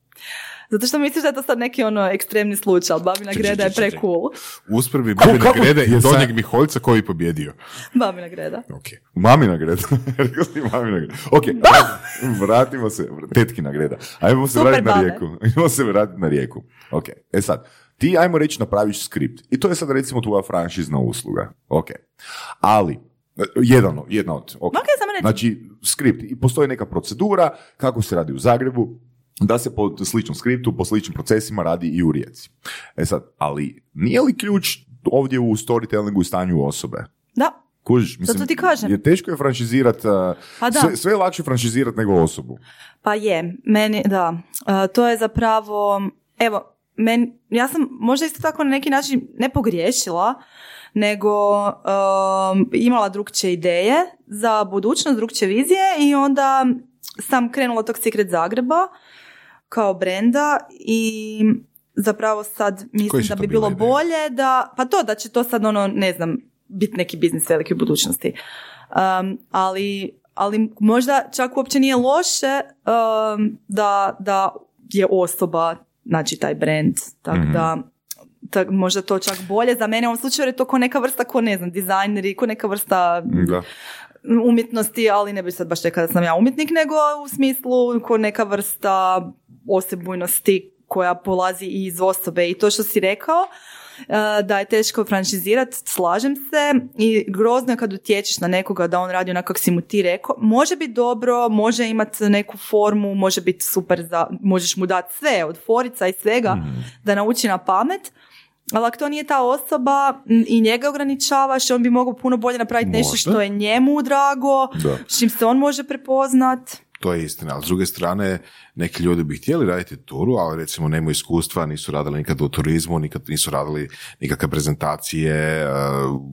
Zato što misliš da je to sad neki ono ekstremni slučaj, ali babina
Ček,
greda
ček,
je
ček,
pre cool.
Usprvi Babine
kako-
Grede i Donjeg Miholjca koji je pobjedio.
Babina greda.
Ok.
Mamina greda. Rekao si mamina greda. Ok, vratimo se. Tetkina greda. Ajmo se
Super
vratiti na rijeku. Ajmo se vratiti na rijeku. Ok, e sad. Ti, ajmo reći, napraviš skript. I to je sad recimo tvoja franšizna usluga. Ok. Ali, jedan, jedna od. ok.
Ok, samo reci.
Znači, skript. I postoji neka procedura kako se radi u Zagrebu, da se po sličnom skriptu, po sličnim procesima radi i u Rijeci. E sad, ali nije li ključ ovdje u storytellingu i stanju osobe?
Da,
Kužiš, mislim,
Zato ti kažem.
je teško je franšizirat, uh,
Pa da.
sve, sve je lakše franšizirat nego osobu.
Pa je, meni, da. E, to je zapravo, evo, men, ja sam možda isto tako na neki način ne pogriješila, nego um, imala drugčije ideje za budućnost, drugčije vizije i onda sam krenula tog Secret Zagreba kao brenda i zapravo sad mislim da bi bilo
ideje?
bolje da, pa to da će to sad ono, ne znam, biti neki biznis veliki u budućnosti. Um, ali, ali možda čak uopće nije loše um, da, da je osoba, znači taj brand, tako
Mhm.
da tak, možda to čak bolje za mene u ovom slučaju jer je to ko neka vrsta, ko ne znam, dizajneri, ko neka vrsta
Da.
umjetnosti, ali ne bih sad baš rekla da sam ja umjetnik, nego u smislu ko neka vrsta osebujnosti koja polazi i iz osobe i to što si rekao e, da je teško franšizirati, slažem se i grozno je kad utječeš na nekoga da on radi onako kako si mu ti rekao. Može biti dobro, može imati neku formu, može biti super, za, možeš mu dati sve od forica i svega
Mhm.
da nauči na pamet, ali ako to nije ta osoba i njega ograničavaš, on bi mogao puno bolje napraviti nešto
Možda.
što je njemu drago,
Da.
s čim se on može prepoznat.
To je istina, ali s druge strane neki ljudi bi htjeli raditi turu, ali recimo nemaju iskustva, nisu radili nikad u turizmu, nikad nisu radili nikakve prezentacije, eh,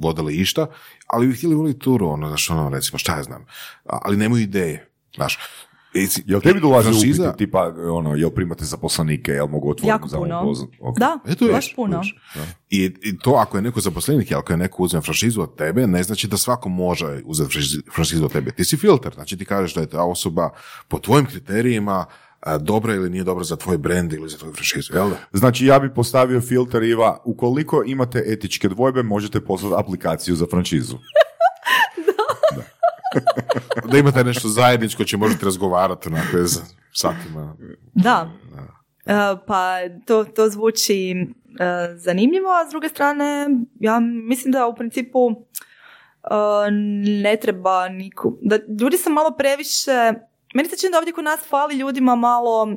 vodili išta, ali bi htjeli voliti turu, ono, znaš, ono, recimo, šta ja znam, ali nemaju ideje, znaš. I-
Jel tebi dolaze upiti, tipa, ono, jel primate zaposlenike, jel mogu otvoriti
Jako
za
puno.
uvoz? Ok.
Da,
Eto
baš
vidiš,
puno.
I, I to ako je neko zaposlenik ako je neko uzme franšizu od tebe, ne znači da svako može uzeti franšiz- franšizu od tebe. Ti si filter, znači ti kažeš da je ta osoba po tvojim kriterijima a, dobra ili nije dobra za tvoj brand ili za tvoju franšizu, jel da?
Znači, ja bi postavio filter, Iva, ukoliko imate etičke dvojbe, možete poslati aplikaciju za franšizu.
Da imate nešto zajedničko, će možete razgovarati je za satima.
Da. E, pa to, to zvuči e, zanimljivo, a s druge strane ja mislim da u principu e, ne treba niko, da ljudi su malo previše, meni se čini da ovdje kod nas fali ljudima malo,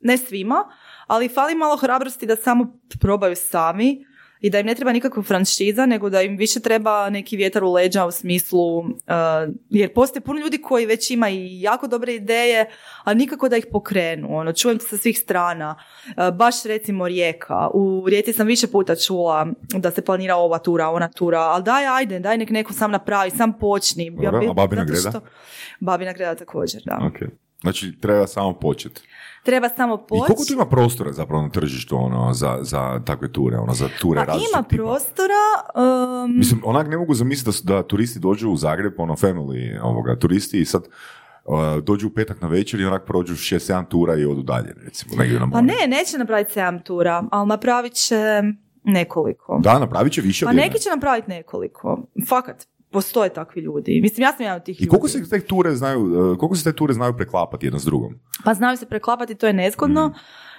ne svima, ali fali malo hrabrosti da samo probaju sami i da im ne treba nikakva franšiza, nego da im više treba neki vjetar u leđa u smislu, uh, jer postoje puno ljudi koji već ima i jako dobre ideje, a nikako da ih pokrenu. Ono, čujem to sa svih strana. Uh, baš recimo Rijeka. U Rijeci sam više puta čula da se planira ova tura, ona tura, ali daj, ajde, daj nek neko sam napravi, sam počni.
Dobro, a Babina Greda?
što- Babina Greda također, da.
Ok. Znači, treba samo početi.
Treba samo
I
poći.
koliko tu ima prostora zapravo na tržištu ono, za, za takve ture, ono, za ture
Pa ima
tipa?
prostora, um,
Mislim, onak ne mogu zamisliti da, su- da turisti dođu u Zagreb, ono, family ovoga, turisti i sad uh, dođu u petak na večer i onak prođu 6-7 tura i odu dalje, recimo, negdje na
Pa ne, neće napraviti 7 tura, ali napravit će nekoliko.
Da, napravit će više
Pa neki će napraviti nekoliko. Fakat, postoje takvi ljudi. Mislim, ja sam jedan od tih
I koliko
ljudi.
se te ture znaju, uh, koliko se te ture znaju preklapati jedna s drugom?
Pa znaju se preklapati, to je nezgodno.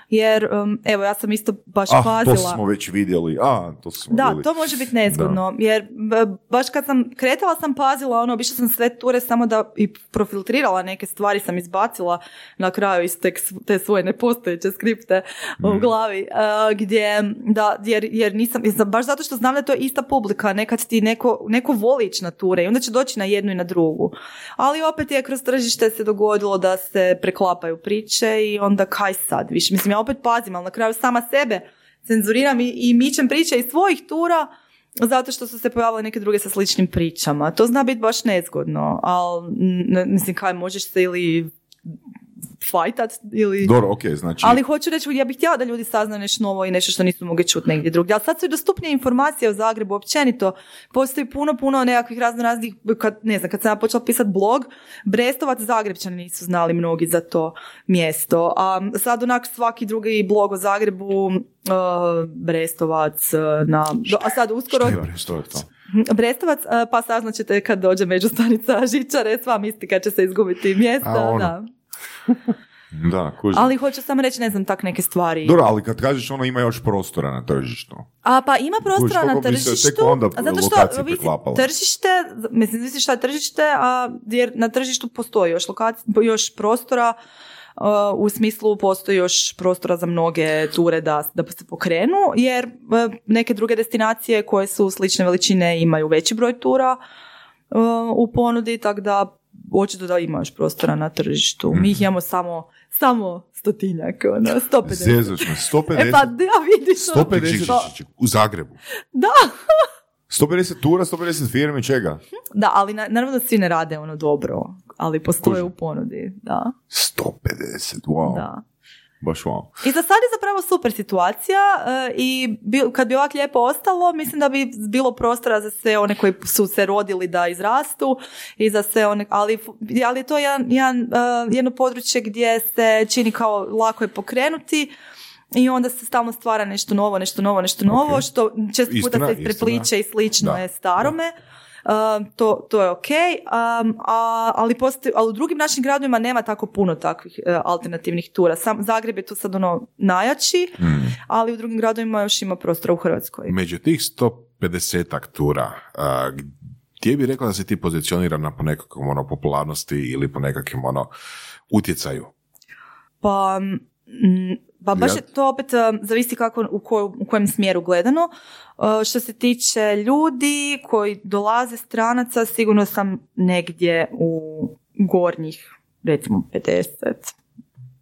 Jer, um, evo, ja sam isto baš
Ah,
pazila.
to smo već vidjeli. A, to smo
Da,
bili.
to može biti nezgodno, jer b- baš kad sam kretala sam pazila, ono, obišla sam sve ture samo da i profiltrirala neke stvari sam izbacila na kraju iz te, te svoje nepostojeće skripte u glavi, uh, gdje, da, jer, jer nisam, jer baš zato što znam da je to ista publika, nekad ti neko, neko voli ići na ture i onda će doći na jednu i na drugu. Ali opet je kroz tržište se dogodilo da se preklapaju priče i onda kaj sad više. Mislim, ja opet pazim, ali na kraju sama sebe cenzuriram i, i mičem priče iz svojih tura zato što su se pojavile neke druge sa sličnim pričama. To zna biti baš nezgodno, ali mislim kaj možeš se ili fajtat ili...
Dobro, ok, znači...
Ali hoću reći, ja bih htjela da ljudi saznaju nešto novo i nešto što nisu mogli čuti negdje drugdje. Ali sad su i dostupnije informacije o Zagrebu općenito. Postoji puno, puno nekakvih razno raznih, kad, ne znam, kad sam ja počela pisati blog, Brestovac, Zagrebčani nisu znali mnogi za to mjesto. A sad onak svaki drugi blog o Zagrebu, uh, Brestovac, uh, na, a sad uskoro...
Šta je bre, što je to?
Brestovac, uh, pa saznaćete kad dođe međustanica Žičare, sva mistika će se izgubiti mjesta,
A, ono.
da.
Da, kužim.
Ali hoću samo reći, ne znam, tak neke stvari.
Dobro, ali kad kažeš ono ima još prostora na tržištu.
A pa ima prostora
Kužiš,
na
se
tržištu,
tek onda
zato što visi, tržište, mislim, visi šta je tržište, a jer na tržištu postoji još lokacija, još prostora, uh, u smislu postoji još prostora za mnoge ture da, da se pokrenu, jer uh, neke druge destinacije koje su slične veličine imaju veći broj tura uh, u ponudi, tako da očito da ima još prostora na tržištu. Mi ih imamo samo, samo stotinjak, ono, 150.
Zezaš me, 150,
E pa da vidiš. ono.
150
Ček, ček, ček, ček, U Zagrebu.
Da,
150 tura, 150 firmi, čega?
Da, ali na, naravno da svi ne rade ono dobro, ali postoje
Kužim.
u ponudi, da,
150, wow.
da.
Baš wow.
I za sad je zapravo super situacija e, i bi, kad bi ovak lijepo ostalo, mislim da bi bilo prostora za sve one koji su se rodili da izrastu i za sve one, ali, ali to je jedan, jedan, e, jedno područje gdje se čini kao lako je pokrenuti i onda se stalno stvara nešto novo, nešto novo, nešto novo,
Ok.
što često puta
Istina,
se
istina.
isprepliče i slično
Da,
je starome. Uh, to, to je ok, um, a, ali, postoji, ali u drugim našim gradovima nema tako puno takvih uh, alternativnih tura. Sam Zagreb je tu sad ono najjači, ali u drugim gradovima još ima prostora u Hrvatskoj.
Među tih 150 tura, a, gdje bi rekla da se ti pozicionirana po nekakvom ono, popularnosti ili po nekakvom ono, utjecaju?
Pa, mm, pa baš je to opet um, zavisi kako, u, koju- u kojem smjeru gledano. Uh, što se tiče ljudi koji dolaze stranaca, sigurno sam negdje u gornjih, recimo 50.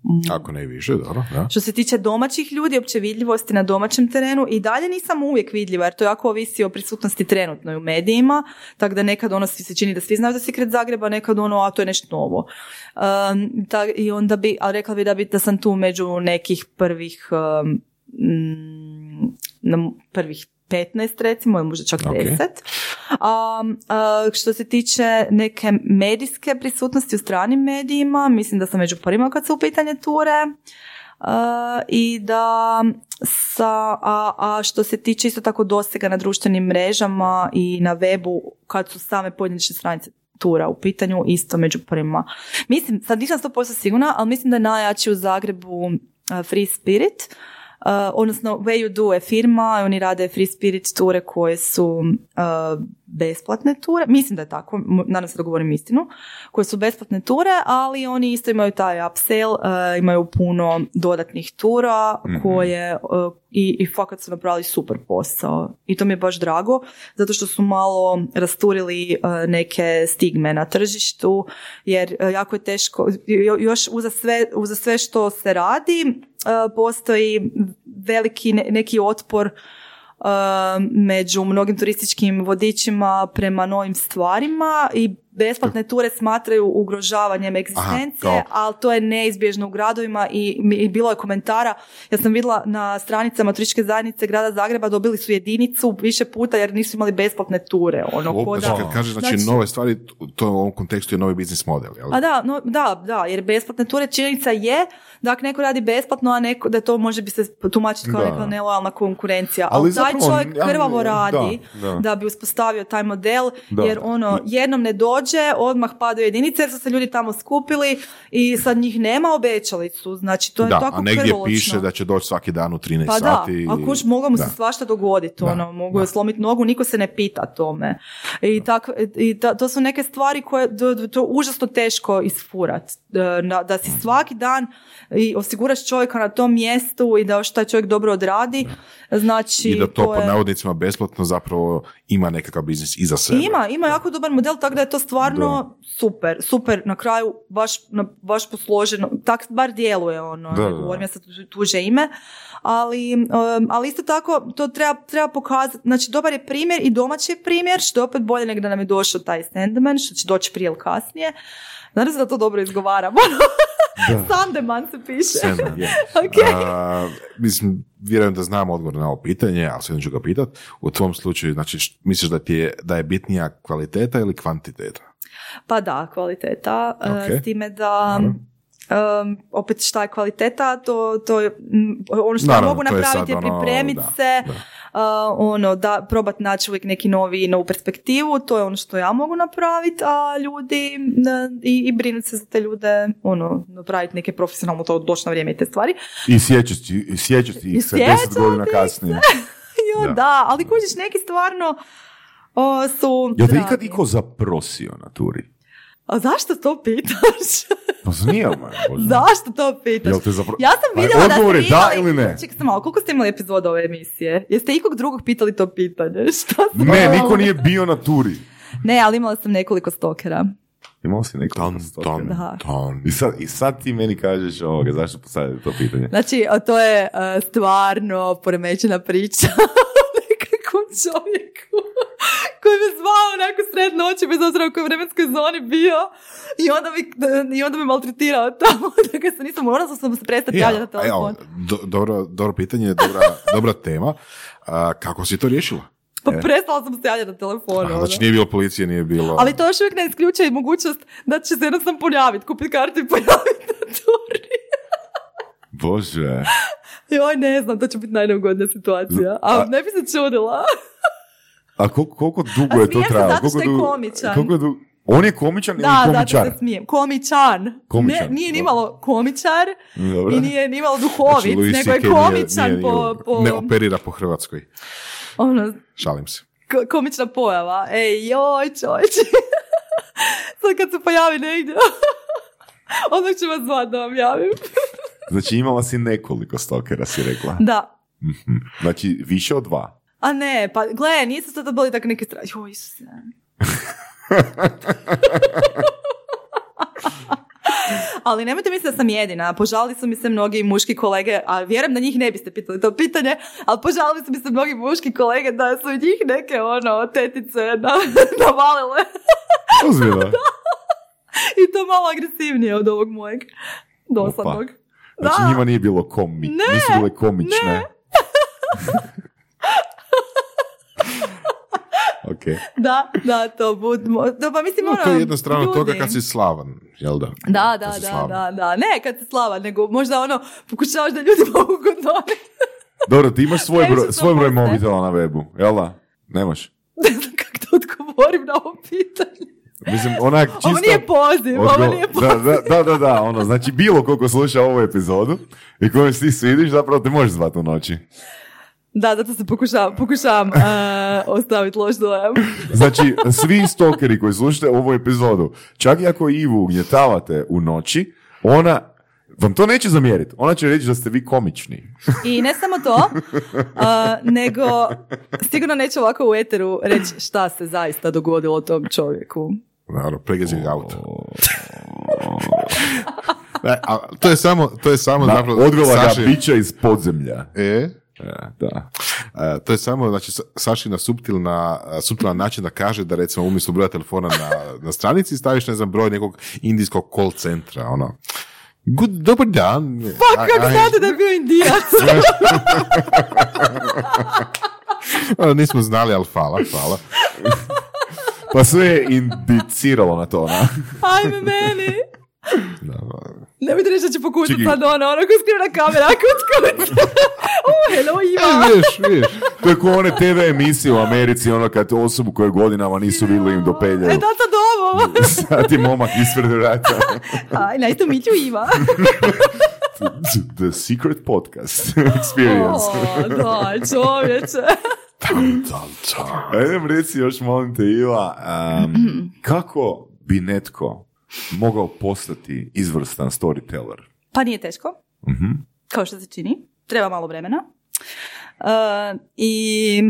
Mm.
Ako ne više, dobro. Da.
Što se tiče domaćih ljudi, opće vidljivosti na domaćem terenu i dalje nisam uvijek vidljiva jer to jako ovisi o prisutnosti trenutnoj u medijima, tako da nekad ono svi se čini da svi znaju za Secret Zagreba, nekad ono, a to je nešto novo. Um, ta- I onda bi, ali rekla bi da, bi da sam tu među nekih prvih um, mm, na prvih 15 recimo, možda čak
Ok.
10. A, a, što se tiče neke medijske prisutnosti u stranim medijima, mislim da sam među prvima kad su u pitanje ture. A, I da sa, a, a što se tiče isto tako dosega na društvenim mrežama i na webu kad su same pojedinačne stranice tura u pitanju isto među prvima. Mislim, sad nisam 100% sigurna, ali mislim da je najjači u Zagrebu Free Spirit, Uh, odnosno Way You Do je firma oni rade Free Spirit ture koje su uh, besplatne ture, mislim da je tako, nadam se da govorim istinu, koje su besplatne ture, ali oni isto imaju taj upsell, uh, imaju puno dodatnih tura koje uh, i, i fakat su napravili super posao. I to mi je baš drago zato što su malo rasturili uh, neke stigme na tržištu jer uh, jako je teško jo- još uza sve, uza sve što se radi uh, postoji veliki ne- neki otpor uh, među mnogim turističkim vodičima prema novim stvarima i besplatne ture smatraju ugrožavanjem egzistencije,
kao-
ali to je neizbježno u gradovima i, i bilo je komentara. Ja sam vidjela na stranicama turističke zajednice grada Zagreba dobili su jedinicu više puta jer nisu imali besplatne ture. Ono,
O,
ko
znači,
da-
kad kažeš znači,
Znači-
nove stvari, to u ovom kontekstu je novi biznis model, jel?
a da, no, da, da, jer besplatne ture činjenica je da ako neko radi besplatno, a neko, da to može bi se tumačiti kao
Da.
neka nelojalna konkurencija.
Ali
Ali, taj čovjek krvavo
da,
radi
da.
da, bi uspostavio taj model,
Da.
jer ono, jednom ne dođe, odmah padaju jedinice jer su se ljudi tamo skupili i sad njih nema, obećali su. Znači, to je
da,
tako
a negdje
krvoločno.
piše da će doći svaki dan u 13
Pa da,
sati.
a kuš moglo mu
Da.
se svašta dogoditi,
Da,
ono, mogu
da.
je slomiti nogu, niko se ne pita tome. I, tak, i ta- to su neke stvari koje to je užasno teško isfurat. Da, da si svaki dan i osiguraš čovjeka na tom mjestu i da još taj čovjek dobro odradi. Znači,
I da to pod
je-
navodnicima besplatno zapravo ima nekakav biznis iza sebe.
ima, ima jako dobar model, tako da je to stvarno super, super, na kraju baš, na, baš posloženo, tak bar djeluje ono,
Da,
ne
da, da.
govorim ja sad tu- tuđe ime, ali, um, ali isto tako to treba, treba pokazati, znači dobar je primjer i domaći je primjer, što je opet bolje nego da nam je došao taj Sandman, što će doći prije ili kasnije. Nadam se da to dobro izgovaram. Sandeman se piše.
Sandman, je.
Ok.
A, mislim, vjerujem da znam odgovor na ovo pitanje, ali sve ću ga pitat. U tvom slučaju, znači, misliš da ti je, da je bitnija kvaliteta ili kvantiteta?
Pa da, kvaliteta, e,
Ok.
s time da um, opet šta je kvaliteta, to, to je ono što
Naravno,
mogu
je
napraviti je
ono,
pripremiti
da,
se,
da.
a, ono, da probat naći uvijek neki novi, novu perspektivu, to je ono što ja mogu napraviti, a ljudi da, i, i brinuti se za te ljude, ono, napraviti neke profesionalno to doći na vrijeme i te stvari.
I sjećaš ti- sjećaš ti
I
ih se deset godina kasnije.
Jo,
Da.
da. ali kužiš neki stvarno o, su
Jel te ikad iko zaprosio na turi?
A zašto to pitaš?
Pa zmijel me.
Zašto to pitaš?
Jel te zapro...
Ja sam
Pa
vidjela da
odgovor
ste
je da
imali...
ili ne?
Čekaj malo, koliko ste imali epizoda ove emisije? Jeste ikog drugog pitali to pitanje? Šta sam
Ne, niko nije bio na turi.
Ne, ali imala sam nekoliko stokera.
Imao si neko
Ton, ton,
Da.
ton.
I sad, I sad ti meni kažeš ovoga, zašto postavljate to pitanje?
Znači, a to je a, stvarno poremećena priča čovjeku koji me zvao onako sred noći bez obzira u kojoj vremenskoj zoni bio i onda mi, i onda me maltretirao tamo da ga se nisam morala sam se prestati javljati na telefon.
do- dobro, dobro pitanje, dobra, dobra tema. A, kako si to riješila?
Pa prestala sam se javljati na telefon.
A,
ono.
znači nije bilo policije, nije bilo...
Ali to još uvijek ne isključuje mogućnost da će se jednostavno pojaviti, kupiti kartu i pojaviti na turi.
Bože.
Joj, ne znam, to će biti najneugodnija situacija. A
A-
ne bi se čudila.
A koliko, koliko dugo
A
je to trajalo?
zato što
Koliko
je
dugo-
komičan.
Koliko dugo- On je komičan ili
Da, zato
komičar?
se smijem. Komičan.
Komičan,
Ne, nije nimalo komičar
Dobro.
i nije nimalo
Znači,
duhovit,
Louis
nego je
CK nije-
komičan
nije-
po, po
Ne operira po Hrvatskoj.
ono,
Šalim se.
ko- komična pojava. Ej, joj, čovječe. Sad kad se pojavi negdje, odmah ću vas zvat da vam javim.
Znači imala si nekoliko stokera, si rekla.
Da.
Mhm. Znači više od dva.
A ne, pa gle, nisu sad to bili tako neke strane. Joj, Isuse. Ali nemojte misliti da sam jedina. Požalili su mi se mnogi muški kolege, a vjerujem da njih ne biste pitali to pitanje, ali požalili su mi se mnogi muški kolege da su njih neke ono tetice na, navalile.
Ozbiljno.
I to malo agresivnije od ovog mojeg dosadnog.
Znači
Da.
njima nije bilo komi.
Ne,
Nisu bile komične. ok.
Da, da, to budemo. Da, pa mislim,
No,
ono,
to je jedna strana
ljudi.
toga kad si slavan, jel da?
Da, da, da,
slavan.
da, da. Ne kad si slava, nego možda ono, pokušavaš da ljudima ugodno.
Dobro, ti imaš svoj
to
svoj broj mobitela na webu, jel da? Nemaš?
ne znam kako da odgovorim na ovo pitanje.
Mislim, onak čisto...
Ovo nije poziv, ovo nije poziv.
da, da, da, da, da, ono, znači bilo koliko sluša ovu epizodu i koju ti svidiš, zapravo te možeš zvati u noći.
Da, zato se pokušavam, pokušavam uh, ostaviti loš dojam.
Znači, svi stokeri koji slušate ovu epizodu, čak i ako Ivu ugnjetavate u noći, ona vam to neće zamjeriti. Ona će reći da ste vi komični.
I ne samo to, uh, nego sigurno neće ovako u eteru reći šta se zaista dogodilo tom čovjeku.
Naravno, pregazi ga auto. Ne, a to je samo, to je samo
Na,
zapravo...
odvela ga
Saši-
bića iz podzemlja.
E,
E, da.
E, to je samo, znači, Sa- Sašina suptilna, suptilan način da kaže da recimo umjesto broja telefona na, na stranici staviš, ne znam, broj nekog indijskog call centra, ono. Good, dobar dan.
Pa kako znate da je bio indijac?
Ono, nismo znali, ali hvala, hvala.
Pa sve je indiciralo na to, na.
Ajme meni.
Da,
Nemojte reći da će pokušati sad ono, ono ko skrivena kamera, kut, kut. oh, hello,
E,
Iva.
vidiš, vidiš.
To je one TV emisije u Americi, ono kad osobu koje godinama nisu vidjeli im
E,
dopeljaju.
da, sad ovo.
Sad je momak ispred vrata.
Aj, nice to meet you, Iva.
The Secret Podcast Experience.
o, da, čovječe.
Ajde nam reci još, molim te, Iva, um, kako bi netko mogao postati izvrstan storyteller?
Pa nije teško,
Mhm.
kao što se čini. Treba malo vremena. Uh, i,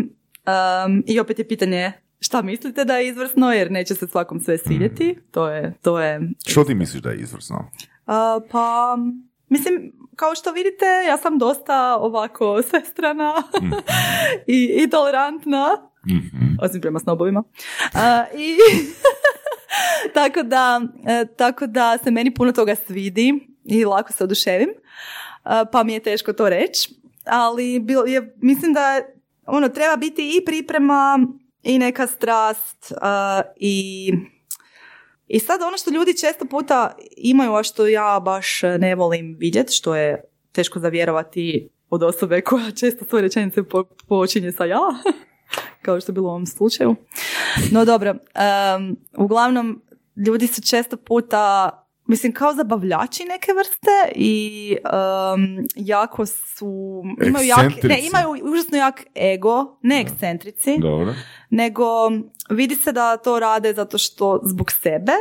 um, I opet je pitanje šta mislite da je izvrsno, jer neće se svakom sve svidjeti. To je, to je
Što ti misliš da je izvrsno?
Uh, pa, mislim, kao što vidite, ja sam dosta ovako svestrana i, i tolerantna,
Mhm.
osim prema snobovima. Uh, I tako, da, e, tako da se meni puno toga svidi i lako se oduševim, Uh, pa mi je teško to reći, ali bil, je, mislim da ono, treba biti i priprema i neka strast uh, i i sad ono što ljudi često puta imaju, a što ja baš ne volim vidjeti, što je teško zavjerovati od osobe koja često svoje rečenice po, počinje sa ja, kao što je bilo u ovom slučaju. No dobro, em, uglavnom ljudi su često puta mislim kao zabavljači neke vrste i em, jako su imaju jak, ne, imaju užasno jak ego, ne ekscentrici,
Dobro.
nego vidi se da to rade zato što zbog sebe,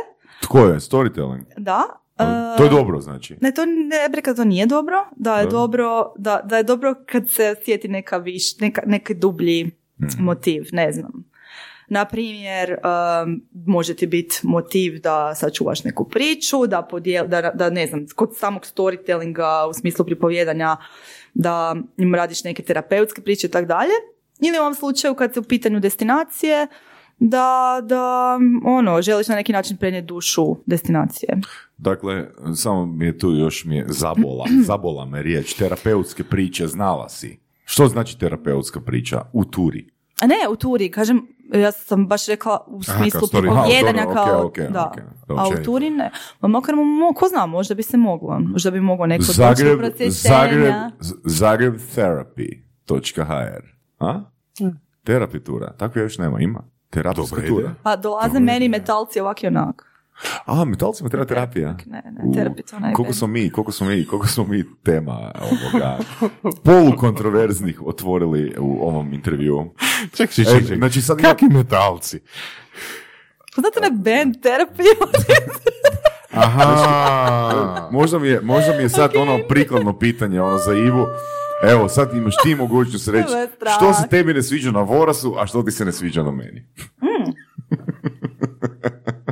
Tko je? Storytelling?
da.
To je dobro, znači.
Ne, to ne da to nije dobro, da je
Da.
dobro, da, da je dobro kad se sjeti neka viš, neka, neki dublji
Mhm.
motiv, ne znam. Na primjer, um, može ti biti motiv da sačuvaš neku priču, da, podijel, da, da ne znam, kod samog storytellinga u smislu pripovjedanja, da im radiš neke terapeutske priče i tako dalje. Ili u ovom slučaju kad se u pitanju destinacije, da, da ono, želiš na neki način prenijeti dušu destinacije.
Dakle, samo mi je tu još mi je zabola, zabola me riječ, terapeutske priče, znala si. Što znači terapeutska priča u turi?
A ne, u turi, kažem, ja sam baš rekla u smislu pripovjedanja kao,
ok, ok,
da.
ok,
A u turi ne. Ma makar, mo, ko zna, možda bi se moglo. Možda bi moglo neko
Zagreb, Zagreb,
procjesenja.
Z- zagrebtherapy.hr A? Terapi tura, tako još nema, ima. Terapijska
Dobra
tura.
ideja.
Pa dolaze meni metalci ovak i onak.
A, metalcima treba terapija.
Ne, ne, terapija to ne
koliko smo mi, koliko smo mi, koliko smo mi tema ovoga polukontroverznih otvorili u ovom intervjuu.
Ček, ček,
E,
ček, ček.
znači sad
Kakvi metalci?
Znate ne band terapija?
Aha.
Možda mi je, možda mi je sad ono prikladno pitanje ono za Ivu. Evo, sad imaš ti mogućnost reći što se tebi ne sviđa na Vorasu, a što ti se ne sviđa na meni.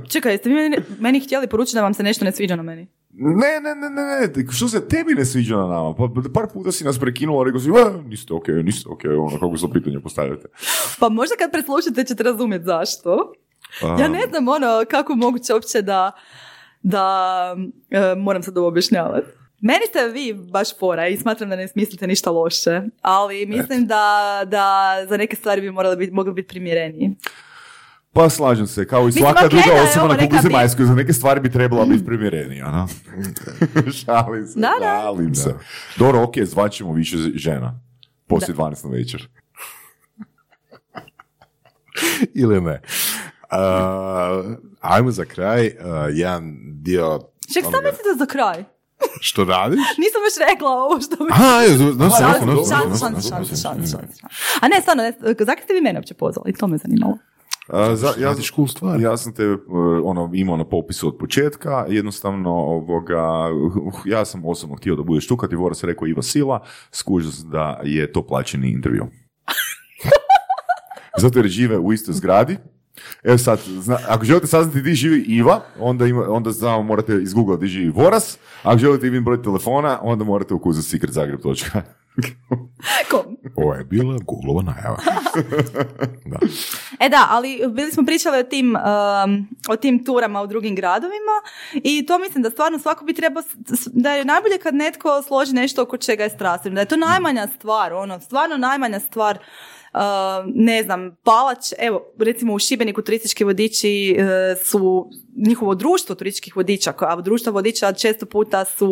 Čekaj, jeste vi meni, meni htjeli poručiti da vam se nešto ne sviđa na meni?
Ne, ne, ne, ne, ne, što se tebi ne sviđa na nama? Pa par puta si nas prekinula, rekao si, "E, niste ok, niste ok, ono, kako se pitanje postavljate.
Pa možda kad preslušate ćete razumjeti zašto.
A,
Ja ne znam ono kako moguće uopće da, da e, moram sad ovo objašnjavati. Meni ste vi baš fora i smatram da ne smislite ništa loše, ali mislim da, da za neke stvari bi morali biti, mogli biti primjereniji.
Pa slažem se, kao i
Mislim,
svaka
ok,
druga
da
osoba na kugli zemaljskoj, za neke stvari bi trebala biti primjerenija, no? Šalim se,
Da, da.
šalim se. Dobro, ok, zvaćemo više žena. Poslije 12 na večer.
Ili ne. Uh, ajmo za kraj, uh, jedan dio
Ček, šta mislite za kraj?
što radiš.
Nisam još rekla ovo što mi...
A, je, no,
šans. A ne, stvarno, zakaj ste vi mene uopće pozvali? To me zanimalo.
A, za, ja,
cool stvari.
ja sam te uh, ono, imao na popisu od početka, jednostavno ovoga, uh, ja sam osobno htio da budeš tu, kad ti Voras rekao Iva Sila, skužio sam da je to plaćeni intervju. Zato jer žive u istoj zgradi. Evo sad, zna, ako želite saznati di živi Iva, onda, ima, onda znamo morate iz Google di živi Voras, a ako želite vidjeti broj telefona, onda morate ukuzati secretzagreb.com.
Ko?
Ovo je bila Googlova najava. da.
E da, ali bili smo pričali o tim, um, o tim turama u drugim gradovima i to mislim da stvarno svako bi trebao, da je najbolje kad netko složi nešto oko čega je strastveno, da je to najmanja stvar, ono, stvarno najmanja stvar, ne znam, palać, evo, recimo u Šibeniku turistički vodiči uh, su njihovo društvo turističkih vodiča, a društva vodiča često puta su,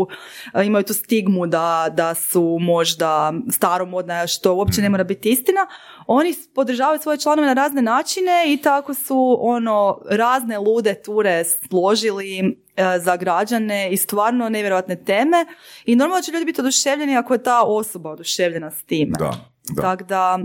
uh, imaju tu stigmu da, da su možda staromodna, što uopće ne mora biti istina, oni podržavaju svoje članove na razne načine i tako su ono razne lude ture složili za građane i stvarno nevjerojatne teme i normalno će ljudi biti oduševljeni ako je ta osoba oduševljena s time.
Da.
Tako da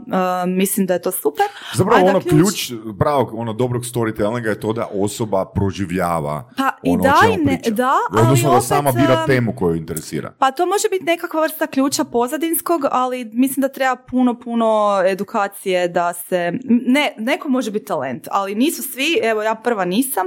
e, mislim da je to super.
Zapravo
da
ono ključ, pravog, ono dobrog storytellinga je to da osoba proživljava
Pa i
ono
da
o čemu
i ne-
priča.
da, ali
Odnosno da
opet,
sama bira temu koju interesira.
Pa to može biti nekakva vrsta ključa pozadinskog, ali mislim da treba puno, puno edukacije da se... Ne, neko može biti talent, ali nisu svi, evo ja prva nisam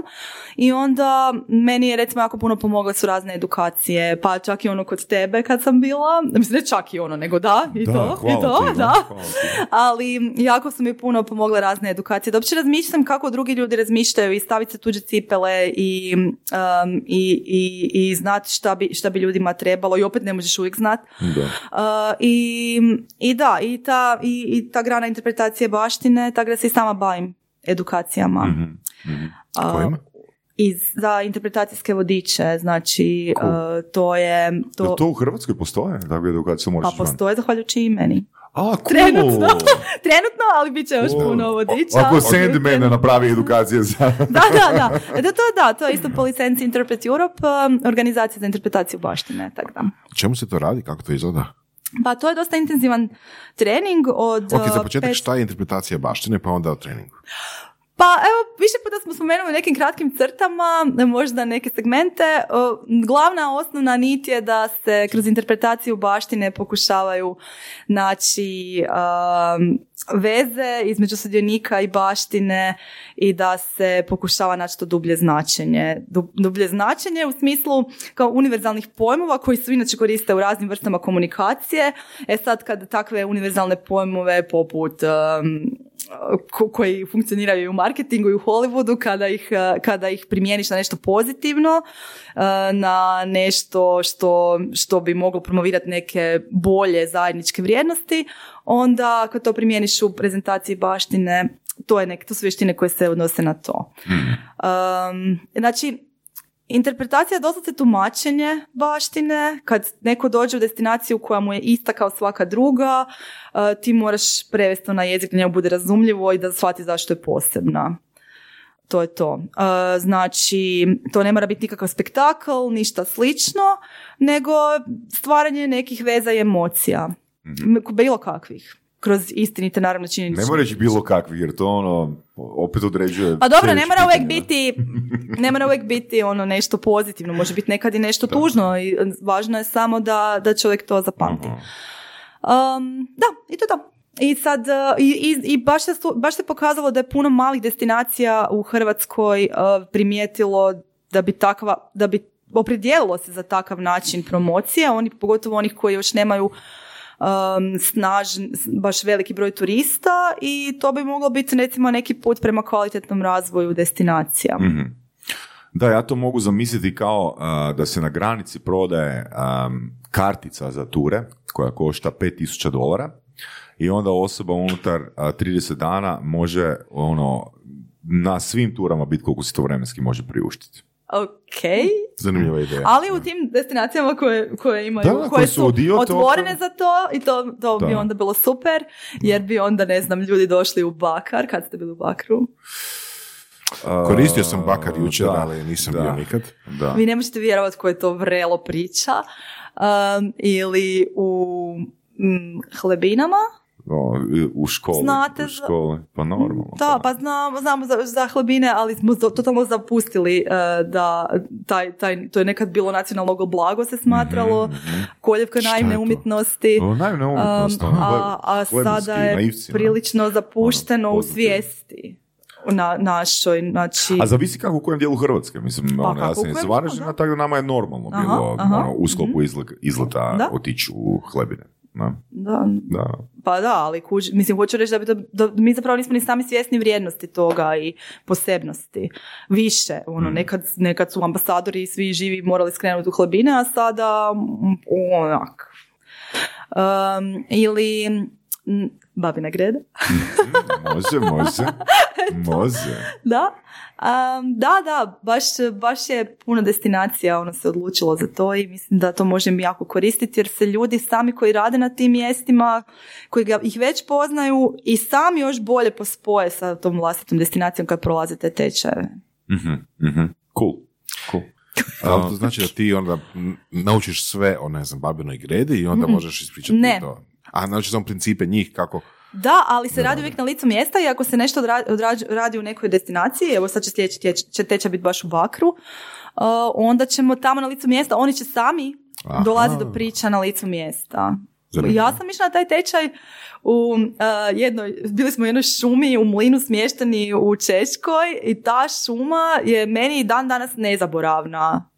i onda meni je recimo jako puno pomogla su razne edukacije, pa čak i ono kod tebe kad sam bila, mislim ne čak i ono, nego da, i
Da,
to, i to,
ti,
da. Ali jako su mi puno pomogle razne edukacije. Da uopće razmišljam kako drugi ljudi razmišljaju i staviti se tuđe cipele i, um, i, i, i znati šta bi, šta bi ljudima trebalo i opet ne možeš uvijek znati.
Da.
Uh, i, I da, i ta, i, i ta grana interpretacije baštine, tako da se i sama bavim edukacijama.
Mhm, mhm.
Uh, iz, za interpretacijske vodiče, znači
Cool.
uh, to je... To,
Jel to u Hrvatskoj postoje? Takve edukacije
pa
moraš ići van?
postoje zahvaljujući i meni.
A, cool.
Trenutno. Trenutno, ali bit će još
Cool.
puno vodiča.
Ako Sandman napravi edukacije za...
Da, da, da. Da, to, da, to je isto po licenci Interpret Europe, um, organizacija za interpretaciju baštine, tako da.
O čemu se to radi? Kako to izgleda?
Pa to je dosta intenzivan trening od...
Ok, za
uh,
početak
pet-
šta je interpretacija baštine, pa onda o treningu.
Pa evo, više puta smo spomenuli nekim kratkim crtama, možda neke segmente. Glavna osnovna nit je da se kroz interpretaciju baštine pokušavaju naći um, veze između sudionika i baštine i da se pokušava naći to dublje značenje. Du- Dublje značenje u smislu kao univerzalnih pojmova koji su inače koriste u raznim vrstama komunikacije. E sad kad takve univerzalne pojmove poput um, koji funkcioniraju i u marketingu i u Hollywoodu kada ih, eh, kada ih primijeniš na nešto pozitivno, eh, na nešto što, što bi moglo promovirati neke bolje zajedničke vrijednosti, onda kad to primijeniš u prezentaciji baštine, to, je nek, to su vještine koje se odnose na to. Um, znači, Interpretacija je doslovce tumačenje baštine. Kad neko dođe u destinaciju koja mu je ista kao svaka druga, uh, ti moraš prevesti to na jezik da njemu bude razumljivo i da shvati zašto je posebna. To je to. Uh, znači, to ne mora biti nikakav spektakl, ništa slično, nego stvaranje nekih veza i emocija. M- Bilo kakvih. Kroz istinite, naravno, činjenične.
Ne mora reći bilo kakvih, jer to ono, opet određuje...
Pa dobro, ne mora uvijek biti, ne mora uvijek biti ono nešto pozitivno, može biti nekad i nešto tužno i važno je samo da, da čovjek to zapamti.
Aha.
Um, da, i to to. I sad, uh, i, i, i baš, se, baš se pokazalo da je puno malih destinacija u Hrvatskoj uh, primijetilo da bi takva, da bi opredijelilo se za takav način promocije, oni, pogotovo onih koji još nemaju um, snažn, baš veliki broj turista i to bi moglo biti recimo neki put prema kvalitetnom razvoju destinacija.
Mhm. Da, ja to mogu zamisliti kao a, da se na granici prodaje am, kartica za ture koja košta 5000 dolara i onda osoba unutar a, 30 dana može ono na svim turama biti koliko si to vremenski može priuštiti.
Ok,
Zanimljiva ideja.
ali u tim destinacijama koje, koje imaju,
Da,
koje
koje
su
su dio
otvorene
toga.
za to i to, to bi
Da.
onda bilo super, jer bi onda, ne znam, ljudi došli u Bakar, kad ste bili u Bakru.
Koristio sam bakar jučer,
Da,
ali nisam
da,
bio nikad.
Da.
Vi ne možete vjerovati koje je to vrelo priča. Um, ili u mm, hlebinama.
O, u školi.
Znate
u školi. Pa normalno.
Da, pa znamo, znamo za, za hlebine, ali smo za- totalno zapustili uh, da taj, taj, to je nekad bilo nacionalno blago se smatralo,
Mhm.
koljevka naivne umjetnosti.
O, naivna umjetnost,
Um,
ono,
a, a sada je
naivci, ono.
prilično zapušteno
Ono,
u svijesti na našoj, znači...
A zavisi kako u kojem dijelu Hrvatske. Mislim,
Pa
ono, ja sam iz Varaždina, tako da nama je normalno
Aha,
bilo
aha,
ono, u sklopu
mhm.
izle- izleta otići u hlebine. Da,
Da,
da.
Pa da, ali kuž, mislim, hoću reći da, bi to, da mi zapravo nismo ni sami svjesni vrijednosti toga i posebnosti. Više, ono,
Mm.
nekad, nekad su ambasadori i svi živi morali skrenuti u hlebine, a sada mm, onak. Um, ili babina greda.
Može, može. Može.
Da, um, da, da, baš, baš je puno destinacija ono se odlučilo za to i mislim da to možem jako koristiti jer se ljudi sami koji rade na tim mjestima, koji ga, ih već poznaju i sami još bolje pospoje sa tom vlastitom destinacijom kad prolaze te tečajeve.
Mhm, mhm. Cool. Cool.
Ali to znači da ti onda naučiš sve o, ne znam, babinoj gredi i onda
Mm-mm.
možeš ispričati
Ne.
to. A naučiš samo principe njih kako...
Da, ali se radi uvijek na licu mjesta i ako se nešto odra- radi u nekoj destinaciji, evo sad će sljedeći će tečaj biti baš u Bakru, uh, onda ćemo tamo na licu mjesta, oni će sami
Aha.
dolaziti do priča na licu mjesta.
Zanimljivo.
Ja sam išla na taj tečaj u uh, jednoj, bili smo u jednoj šumi u mlinu smješteni u Češkoj i ta šuma je meni dan danas nezaboravna.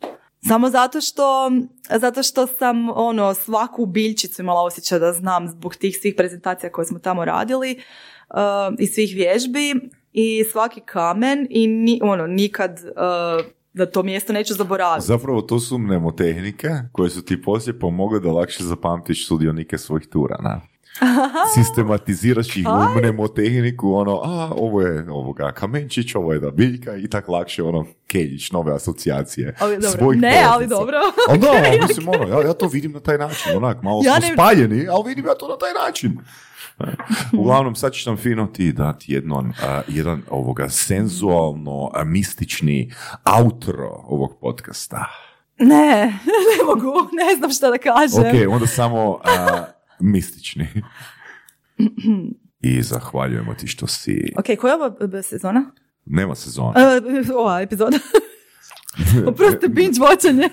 Samo zato što, zato što sam ono, svaku biljčicu imala osjećaj da znam zbog tih svih prezentacija koje smo tamo radili uh, i svih vježbi i svaki kamen i ni, ono, nikad uh, da to mjesto neću zaboraviti.
Zapravo to su mnemotehnike koje su ti poslije pomogle da lakše zapamtiš sudionike svojih tura, na. Sistematiziraš ih u mnemotehniku, ono, a, ovo je ovoga kamenčić, ovo je da biljka i tak lakše, ono, keljić, nove asocijacije.
Ali dobro. Ne,
poveznica.
ali dobro.
Ali da, ali mislim, ono, ja, ja to vidim na taj način, onak, malo
Ja
smo
ne-
spaljeni, ali vidim ja to na taj način. Uglavnom, sad ćeš nam fino ti dati jednon, a, jedan ovoga senzualno a, mistični outro ovog podcasta.
Ne, ne mogu, ne znam šta da kažem.
Ok, onda samo a, mistični. I zahvaljujemo ti što si...
Ok, koja je ovo b- sezona?
Nema sezona.
E, ova epizoda. Oprosti, binge watchanje.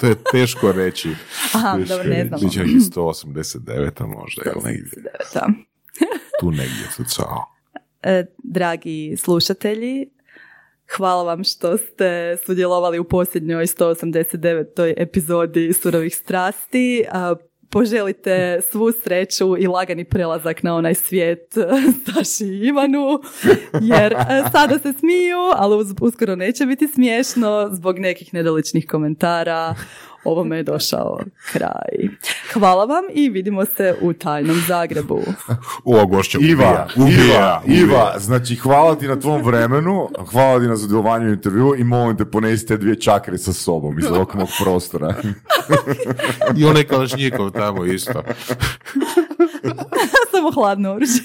To je teško reći.
Aha,
Teško
dobro, ne
je.
znam.
Biće nekih 189 možda, ili negdje.
Da.
Tu negdje, tu cao.
E, dragi slušatelji, hvala vam što ste sudjelovali u posljednjoj 189. epizodi Surovih strasti. Poželite svu sreću i lagani prelazak na onaj svijet e, Saši i Ivanu, jer e, sada se smiju, ali uskoro neće biti smiješno zbog nekih nedoličnih komentara. Ovome je došao kraj. Hvala vam i vidimo se u tajnom Zagrebu.
Gošće ubija,
Iva,
ubija,
Iva,
ubija.
Iva, znači hvala ti na tvom vremenu, hvala ti na sudjelovanju u intervju i molim te ponesi te dvije čakre sa sobom iz ovog mog prostora.
I onaj kalašnjikov tamo isto.
Samo hladno oružje.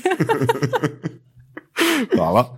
Hvala.